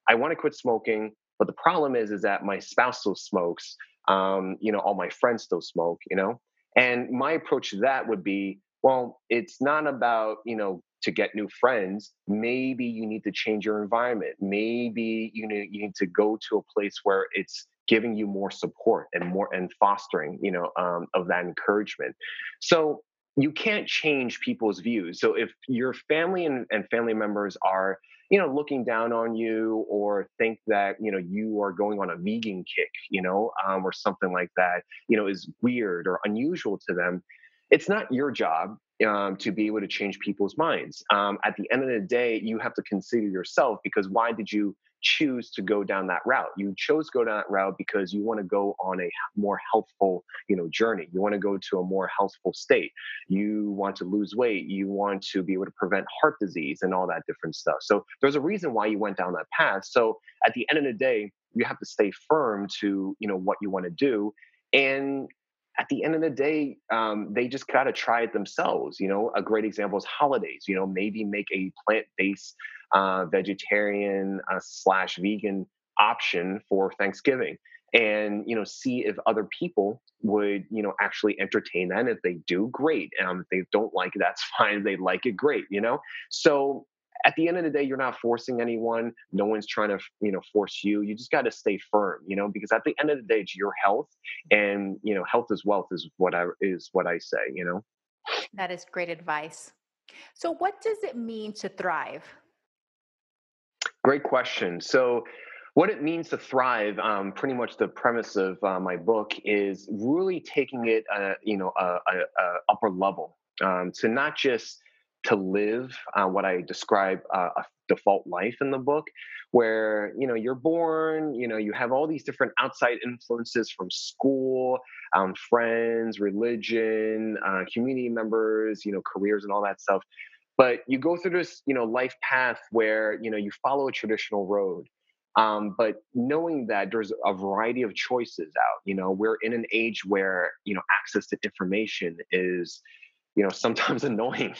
i want to quit smoking but the problem is is that my spouse still smokes um, you know all my friends still smoke you know? And my approach to that would be well it's not about you know to get new friends maybe you need to change your environment. Maybe you need you need to go to a place where it's giving you more support and more and fostering you know um, of that encouragement. So you can't change people's views. So if your family and, and family members are you know looking down on you or think that you know you are going on a vegan kick you know um, or something like that you know is weird or unusual to them it's not your job um, to be able to change people's minds. Um, at the end of the day, you have to consider yourself because why did you choose to go down that route? You chose to go down that route because you want to go on a more healthful, you know, journey. You want to go to a more healthful state. You want to lose weight. You want to be able to prevent heart disease and all that different stuff. So there's a reason why you went down that path. So at the end of the day, you have to stay firm to you know what you want to do and at the end of the day, um, they just got to try it themselves. You know, a great example is holidays. You know, maybe make a plant-based, uh, vegetarian uh, slash vegan option for Thanksgiving, and you know, see if other people would you know actually entertain that. And if they do, great. Um, if they don't like it, that's fine. If they like it, great. You know, so at the end of the day you're not forcing anyone no one's trying to you know force you you just got to stay firm you know because at the end of the day it's your health and you know health is wealth is what i is what i say you know That is great advice. So, what does it mean to thrive? great question so what it means to thrive um, pretty much the premise of uh, my book is really taking it uh, you know a, a, a upper level um, to not just to live uh, what I describe uh, a default life in the book, where you know you're born, you know you have all these different outside influences from school, um, friends, religion, uh, community members, you know careers and all that stuff. But you go through this you know life path where you know you follow a traditional road. Um, but knowing that there's a variety of choices out, you know, we're in an age where you know access to information is you know sometimes annoying.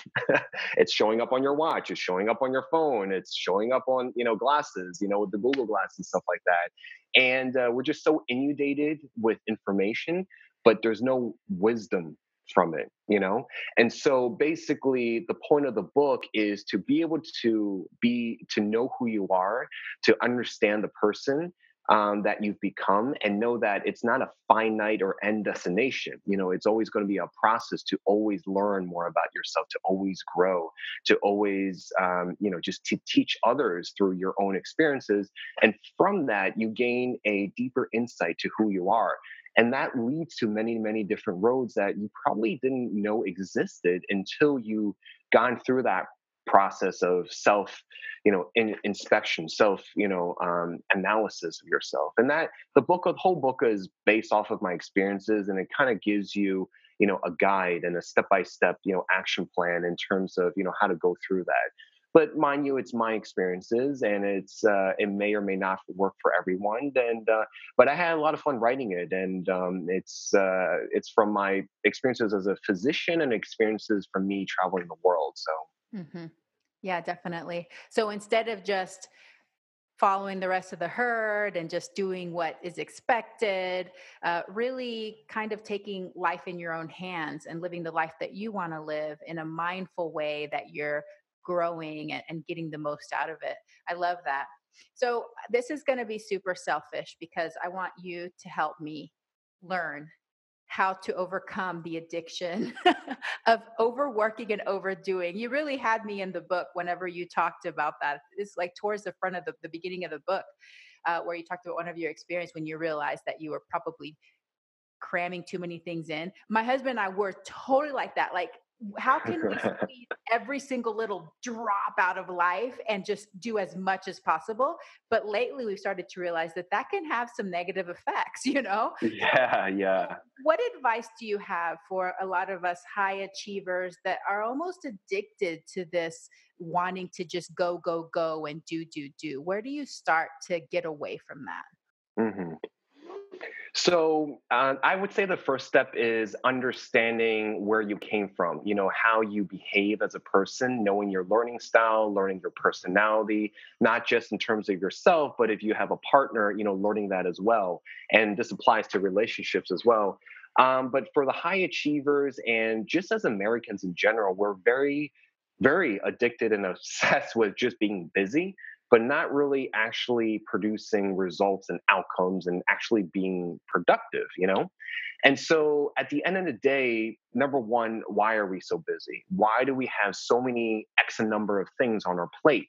It's showing up on your watch it's showing up on your phone it's showing up on you know glasses you know with the google glass and stuff like that. And uh, we're just so inundated with information but there's no wisdom from it you know? And so basically the point of the book is to be able to be to know who you are to understand the person um, that you've become and know that it's not a finite or end destination. You know, it's always going to be a process to always learn more about yourself, to always grow, to always, um, you know, just to teach others through your own experiences. And from that, you gain a deeper insight to who you are. And that leads to many, many different roads that you probably didn't know existed until you gone through that process of self you know in, inspection self you know um, analysis of yourself. And that the book the whole book is based off of my experiences and it kind of gives you you know a guide and a step-by-step you know action plan in terms of you know how to go through that. But mind you it's my experiences and it's uh, it may or may not work for everyone and uh, but i had a lot of fun writing it and um, it's uh, it's from my experiences as a physician and experiences from me traveling the world so Mm-hmm. Yeah, definitely. So instead of just following the rest of the herd and just doing what is expected, uh, really kind of taking life in your own hands and living the life that you want to live in a mindful way that you're growing and, and getting the most out of it. I love that. So, this is going to be super selfish because I want you to help me learn how to overcome the addiction of overworking and overdoing. You really had me in the book whenever you talked about that. It's like towards the front of the, the beginning of the book, uh, where you talked about one of your experience when you realized that you were probably cramming too many things in. My husband and I were totally like that. Like how can we squeeze every single little drop out of life and just do as much as possible? But lately we've started to realize that that can have some negative effects you know? Yeah yeah. What advice do you have for a lot of us high achievers that are almost addicted to this wanting to just go go go and do do do? Where do you start to get away from that? Mm-hmm. So uh, I would say the first step is understanding where you came from, you know, how you behave as a person, knowing your learning style, learning your personality, not just in terms of yourself, but if you have a partner, you know, learning that as well. And this applies to relationships as well. Um, but for the high achievers and just as Americans in general, we're very, very addicted and obsessed with just being busy but not really actually producing results and outcomes and actually being productive, you know? And so at the end of the day, number one, why are we so busy? Why do we have so many X number of things on our plate?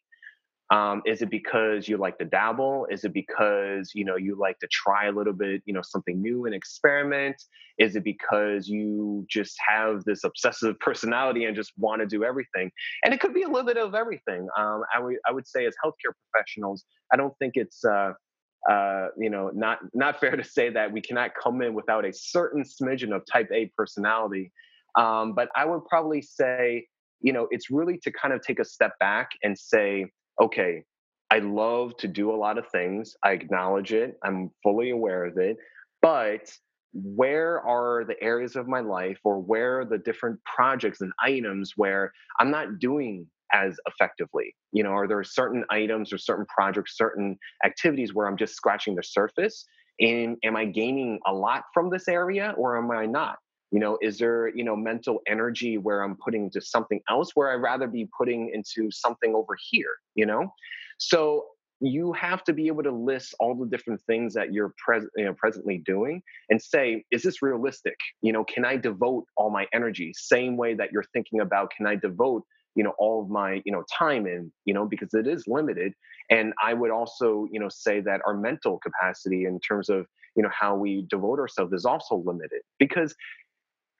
Um, is it because you like to dabble? Is it because you know you like to try a little bit, you know, something new and experiment? Is it because you just have this obsessive personality and just want to do everything? And it could be a little bit of everything. Um, I would I would say as healthcare professionals, I don't think it's uh, uh, you know not not fair to say that we cannot come in without a certain smidgen of Type A personality. Um, but I would probably say you know it's really to kind of take a step back and say okay, I love to do a lot of things. I acknowledge it. I'm fully aware of it. But where are the areas of my life or where are the different projects and items where I'm not doing as effectively? You know, are there certain items or certain projects, certain activities where I'm just scratching the surface? And am I gaining a lot from this area or am I not? You know is there you know mental energy where i'm putting to something else where i'd rather be putting into something over here you know? So you have to be able to list all the different things that you're present you know presently doing and say is this realistic? You know can i devote all my energy? Same way that you're thinking about can i devote you know all of my you know time in? You know because it is limited. And i would also you know say that our mental capacity in terms of you know how we devote ourselves is also limited because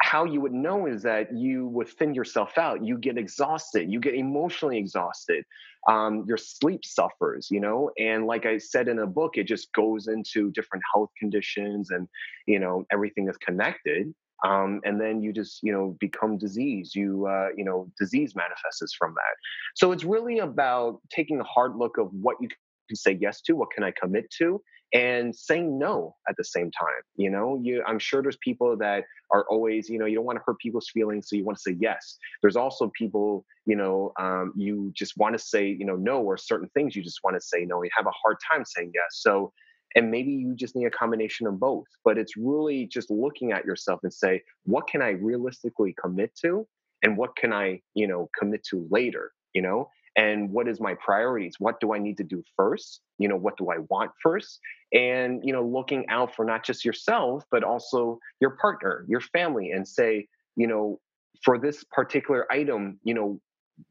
how you would know is that you would thin yourself out you get exhausted you get emotionally exhausted um, your sleep suffers you know? And like i said in a book it just goes into different health conditions and you know everything is connected um, and then you just you know become disease you uh, you know disease manifests from that. So it's really about taking a hard look of what you can say yes to what can i commit to and saying no at the same time you know? You i'm sure there's people that are always you know you don't want to hurt people's feelings so you want to say yes. There's also people you know um, you just want to say you know no or certain things you just want to say no you have a hard time saying yes so and maybe you just need a combination of both but it's really just looking at yourself and say what can i realistically commit to and what can i you know commit to later? you know and what is my priorities? What do i need to do first? You know what do i want first? And you know looking out for not just yourself but also your partner your family and say you know for this particular item you know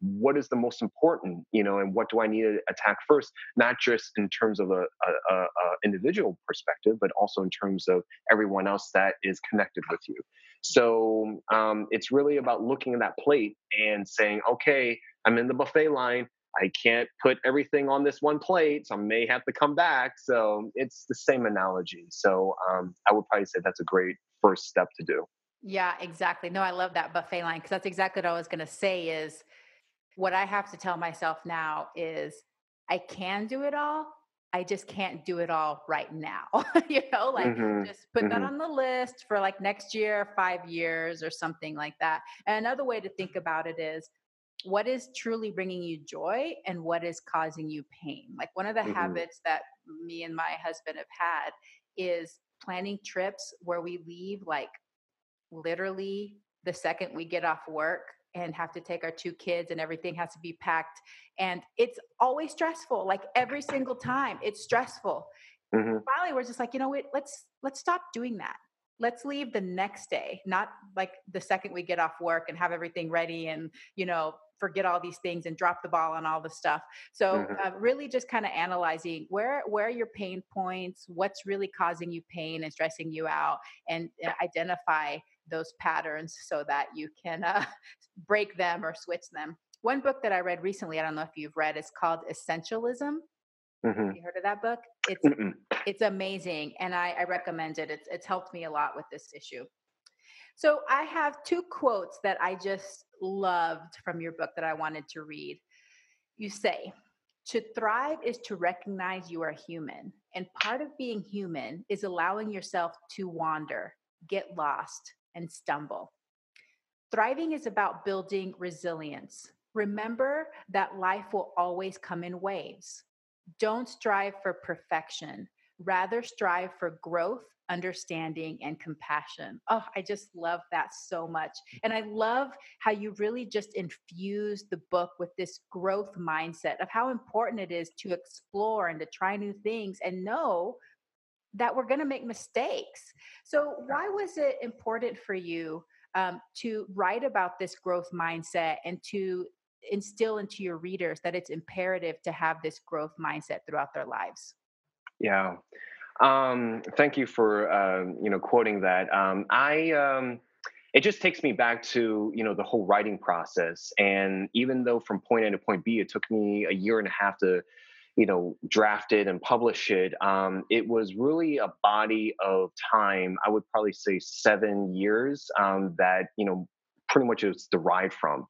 what is the most important you know and what do i need to attack first? Not just in terms of a, a, a, individual perspective but also in terms of everyone else that is connected with you. So um, it's really about looking at that plate and saying okay i'm in the buffet line i can't put everything on this one plate so i may have to come back so it's the same analogy so um, i would probably say that's a great first step to do yeah, exactly. No, I love that buffet line because that's exactly what I was going to say is what I have to tell myself now is I can do it all. I just can't do it all right now. you know, like mm-hmm. just put mm-hmm. that on the list for like next year, five years, or something like that. And another way to think about it is what is truly bringing you joy and what is causing you pain. Like one of the mm-hmm. habits that me and my husband have had is planning trips where we leave like literally the second we get off work and have to take our two kids and everything has to be packed and it's always stressful like every single time it's stressful mm-hmm. finally we're just like you know what let's let's stop doing that let's leave the next day not like the second we get off work and have everything ready and you know forget all these things and drop the ball on all the stuff so mm-hmm. uh, really just kind of analyzing where where are your pain points what's really causing you pain and stressing you out and uh, identify those patterns so that you can uh, break them or switch them. One book that I read recently, I don't know if you've read, is called Essentialism. Mm-hmm. You heard of that book? It's Mm-mm. It's amazing, and I, I recommend it. It's it's helped me a lot with this issue. So I have two quotes that I just loved from your book that I wanted to read. You say, to thrive is to recognize you are human. And part of being human is allowing yourself to wander, get lost, and stumble. Thriving is about building resilience. Remember that life will always come in waves. Don't strive for perfection, rather, strive for growth, understanding, and compassion. Oh, I just love that so much. And I love how you really just infuse the book with this growth mindset of how important it is to explore and to try new things and know that we're going to make mistakes. So, why was it important for you um, to write about this growth mindset and to instill into your readers that it's imperative to have this growth mindset throughout their lives? Yeah. Um, thank you for uh, you know quoting that. Um, I um, it just takes me back to you know the whole writing process, and even though from point A to point B, it took me a year and a half to you know draft it and publish it um, it was really a body of time i would probably say seven years um, that you know pretty much it's derived from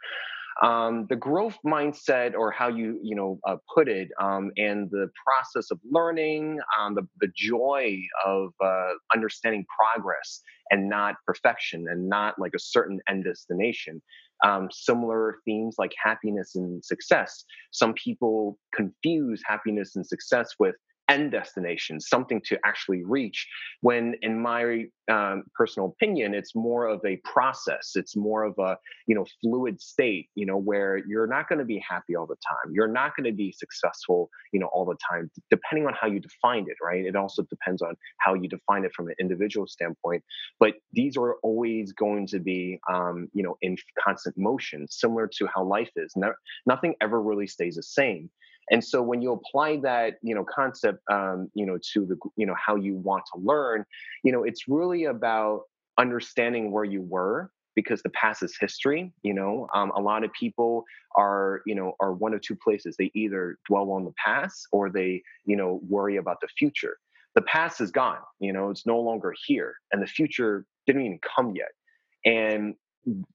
um, the growth mindset or how you you know uh, put it um, and the process of learning um, the, the joy of uh, understanding progress and not perfection and not like a certain end destination um, similar themes like happiness and success. Some people confuse happiness and success with end destination, something to actually reach. When, in my um, personal opinion, it's more of a process. It's more of a you know fluid state. You know where you're not going to be happy all the time. You're not going to be successful. You know all the time, depending on how you define it. Right. It also depends on how you define it from an individual standpoint. But these are always going to be um, you know in constant motion, similar to how life is. No, nothing ever really stays the same. And so when you apply that, you know, concept, um, you know, to the, you know, how you want to learn, you know, it's really about understanding where you were because the past is history you know? Um, a lot of people are you know are one of two places. They either dwell on the past or they you know worry about the future. The past is gone you know? It's no longer here and the future didn't even come yet. And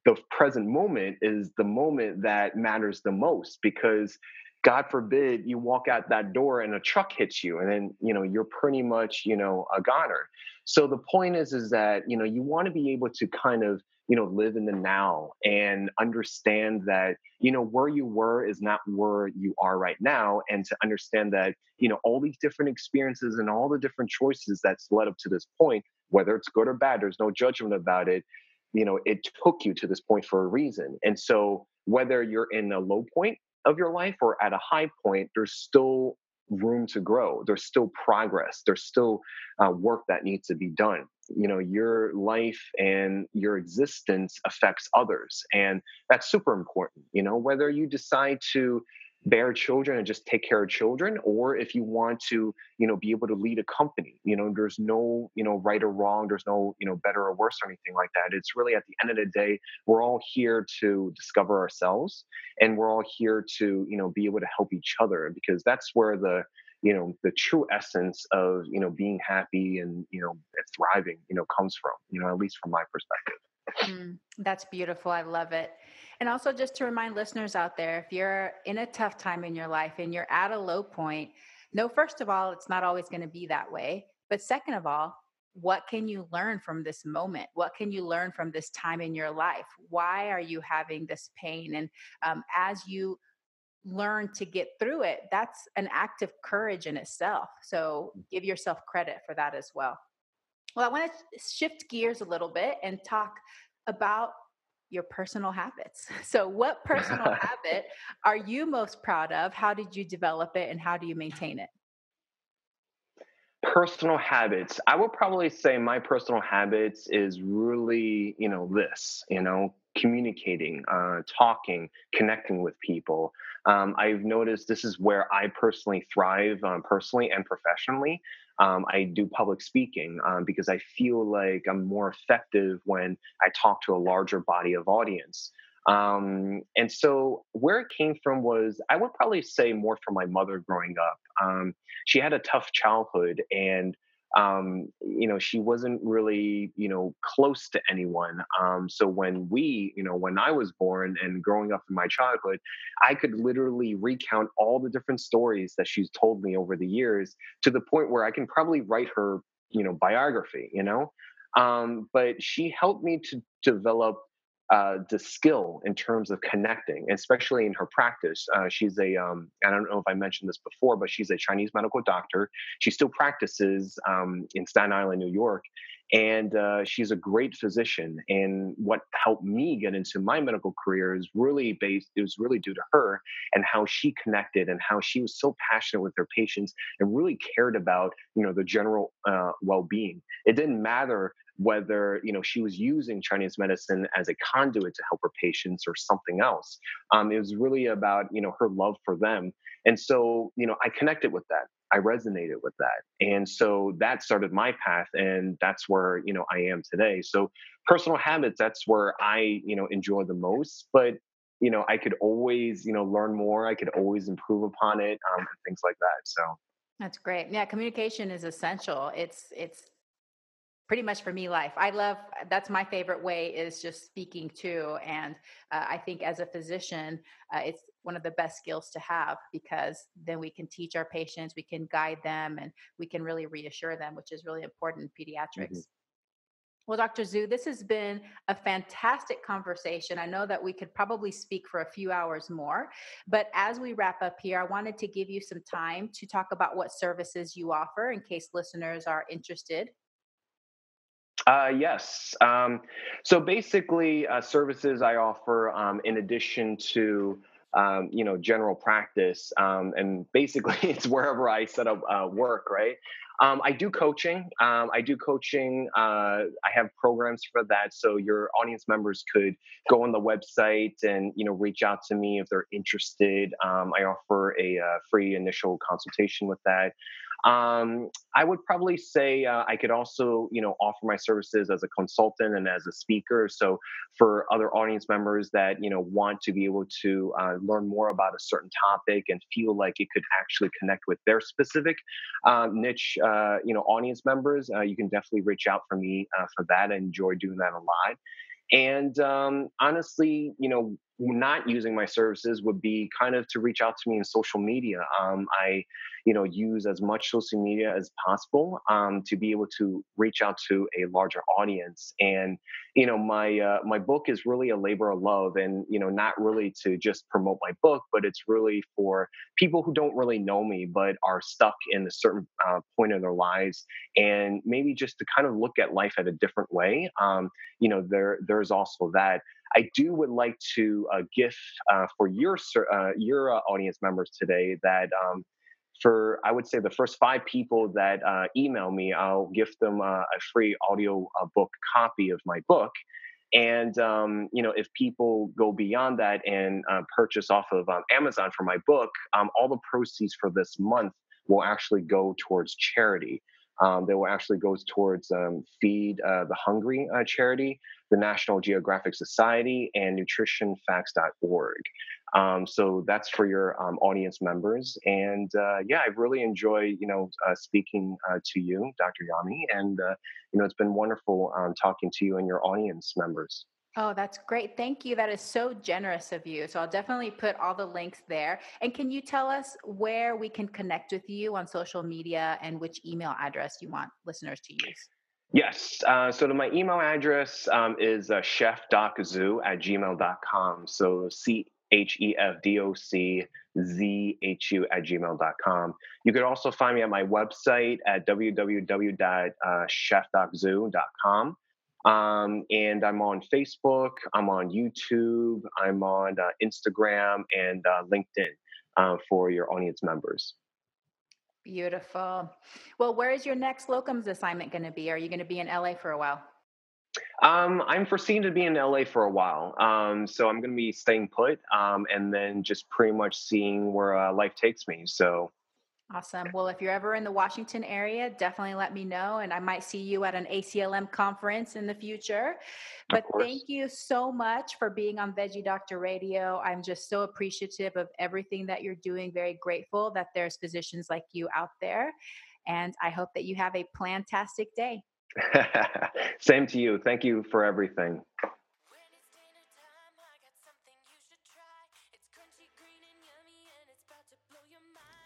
the present moment is the moment that matters the most because God forbid you walk out that door and a truck hits you and then you know you're pretty much you know a goner. So the point is is that you know you want to be able to kind of you know live in the now and understand that you know where you were is not where you are right now and to understand that you know all these different experiences and all the different choices that's led up to this point whether it's good or bad there's no judgment about it you know it took you to this point for a reason and so whether you're in a low point of your life or at a high point there's still room to grow there's still progress there's still uh, work that needs to be done. You know your life and your existence affects others and that's super important you know whether you decide to bear children and just take care of children or if you want to you know be able to lead a company you know there's no you know right or wrong there's no you know better or worse or anything like that it's really at the end of the day we're all here to discover ourselves and we're all here to you know be able to help each other because that's where the you know the true essence of you know being happy and you know thriving you know comes from you know at least from my perspective Mm, that's beautiful. I love it. And also, just to remind listeners out there if you're in a tough time in your life and you're at a low point, no, first of all, it's not always going to be that way. But second of all, what can you learn from this moment? What can you learn from this time in your life? Why are you having this pain? And um, as you learn to get through it, that's an act of courage in itself. So give yourself credit for that as well. Well, I want to shift gears a little bit and talk about your personal habits. So, what personal habit are you most proud of? How did you develop it and how do you maintain it? Personal habits. I would probably say my personal habits is really, you know, this, you know, communicating, uh, talking, connecting with people. Um, I've noticed this is where I personally thrive, um, personally and professionally. Um, I do public speaking um, because I feel like I'm more effective when I talk to a larger body of audience. Um, and so, where it came from was, I would probably say more from my mother growing up. Um, she had a tough childhood, and um, you know, she wasn't really, you know, close to anyone. Um, so when we, you know, when I was born and growing up in my childhood, I could literally recount all the different stories that she's told me over the years to the point where I can probably write her, you know, biography, you know. Um, but she helped me to develop uh, the skill in terms of connecting, especially in her practice. Uh, she's a, um, I don't know if I mentioned this before, but she's a Chinese medical doctor. She still practices um, in Staten Island, New York. And uh, she's a great physician. And what helped me get into my medical career is really based, it was really due to her and how she connected and how she was so passionate with her patients and really cared about, you know, the general uh, well being. It didn't matter whether you know she was using Chinese medicine as a conduit to help her patients or something else. Um, it was really about you know her love for them, and so you know I connected with that. I resonated with that, and so that started my path, and that's where you know I am today. So personal habits, that's where I you know enjoy the most, but you know I could always you know learn more. I could always improve upon it, um, and things like that. So. That's great. Yeah, communication is essential. It's it's pretty much for me life i love that's my favorite way is just speaking to and uh, i think as a physician uh, it's one of the best skills to have because then we can teach our patients we can guide them and we can really reassure them which is really important in pediatrics mm-hmm. Well, Dr. Zhu, this has been a fantastic conversation. I know that we could probably speak for a few hours more, but as we wrap up here, I wanted to give you some time to talk about what services you offer in case listeners are interested uh, yes. Um, so basically, uh, services I offer um, in addition to um, you know general practice, um, and basically it's wherever I set up uh, work. Right. Um, I do coaching. Um, I do coaching. Uh, I have programs for that, so your audience members could go on the website and you know reach out to me if they're interested. I offer a uh, free initial consultation with that. Um, I would probably say uh, I could also, you know, offer my services as a consultant and as a speaker. So for other audience members that you know want to be able to uh, learn more about a certain topic and feel like it could actually connect with their specific uh, niche, uh, you know, audience members, uh, you can definitely reach out for me uh, for that. I enjoy doing that a lot. And um, honestly, you know, not using my services would be kind of to reach out to me in social media. Um, I, you know, use as much social media as possible um, to be able to reach out to a larger audience. And you know, my uh, my book is really a labor of love, and you know, not really to just promote my book, but it's really for people who don't really know me but are stuck in a certain uh, point in their lives, and maybe just to kind of look at life at a different way. Um, you know, there there's also that. I do would like to uh, gift uh, for your uh, your uh, audience members today that um, for I would say the first five people that uh, email me, I'll gift them uh, a free audio book copy of my book. And um, you know, if people go beyond that and purchase off of um, Amazon for my book, um, all the proceeds for this month will actually go towards charity. Um, that will actually goes towards um, Feed uh, the Hungry uh, charity, the National Geographic Society, and NutritionFacts.org. Um, so that's for your um, audience members. And uh, yeah, I really enjoy you know uh, speaking uh, to you, Dr. Yami, and uh, you know it's been wonderful um, talking to you and your audience members. Oh, that's great. Thank you. That is so generous of you. So I'll definitely put all the links there. And can you tell us where we can connect with you on social media and which email address you want listeners to use? Yes. Uh, so my email address um, is uh, chefdoczhu at gmail.com. So C H E F D O C Z H U at gmail.com. You could also find me at my website at www.chefdoczhu.com. Um, and I'm on Facebook, I'm on YouTube, I'm on uh, Instagram and uh, LinkedIn uh, for your audience members. Beautiful. Well, where is your next locums assignment going to be? Are you going to be in LA for a while? Um, I'm foreseen to be in LA for a while. Um, so I'm going to be staying put um, and then just pretty much seeing where uh, life takes me. So Awesome. Well, if you're ever in the Washington area, definitely let me know, and I might see you at an ACLM conference in the future. But thank you so much for being on Veggie Doctor Radio. I'm just so appreciative of everything that you're doing. Very grateful that there's physicians like you out there, and I hope that you have a plantastic day. Same to you. Thank you for everything.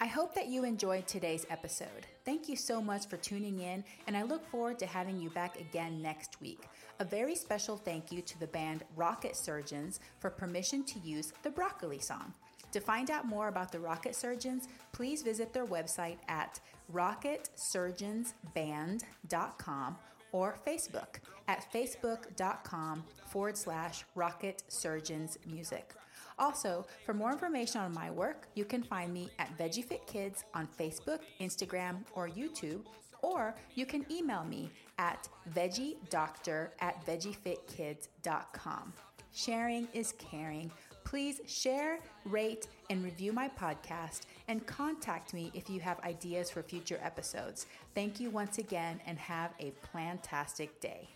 I hope that you enjoyed today's episode. Thank you so much for tuning in, and I look forward to having you back again next week. A very special thank you to the band Rocket Surgeons for permission to use the Broccoli song. To find out more about the Rocket Surgeons, please visit their website at rocketsurgeonsband.com or Facebook at facebook.com forward slash rocket surgeons music. Also, for more information on my work, you can find me at VeggieFit Kids on Facebook, Instagram, or YouTube, or you can email me at veggiedoctor at veggiefitkids.com. Sharing is caring. Please share, rate, and review my podcast and contact me if you have ideas for future episodes. Thank you once again and have a plantastic day.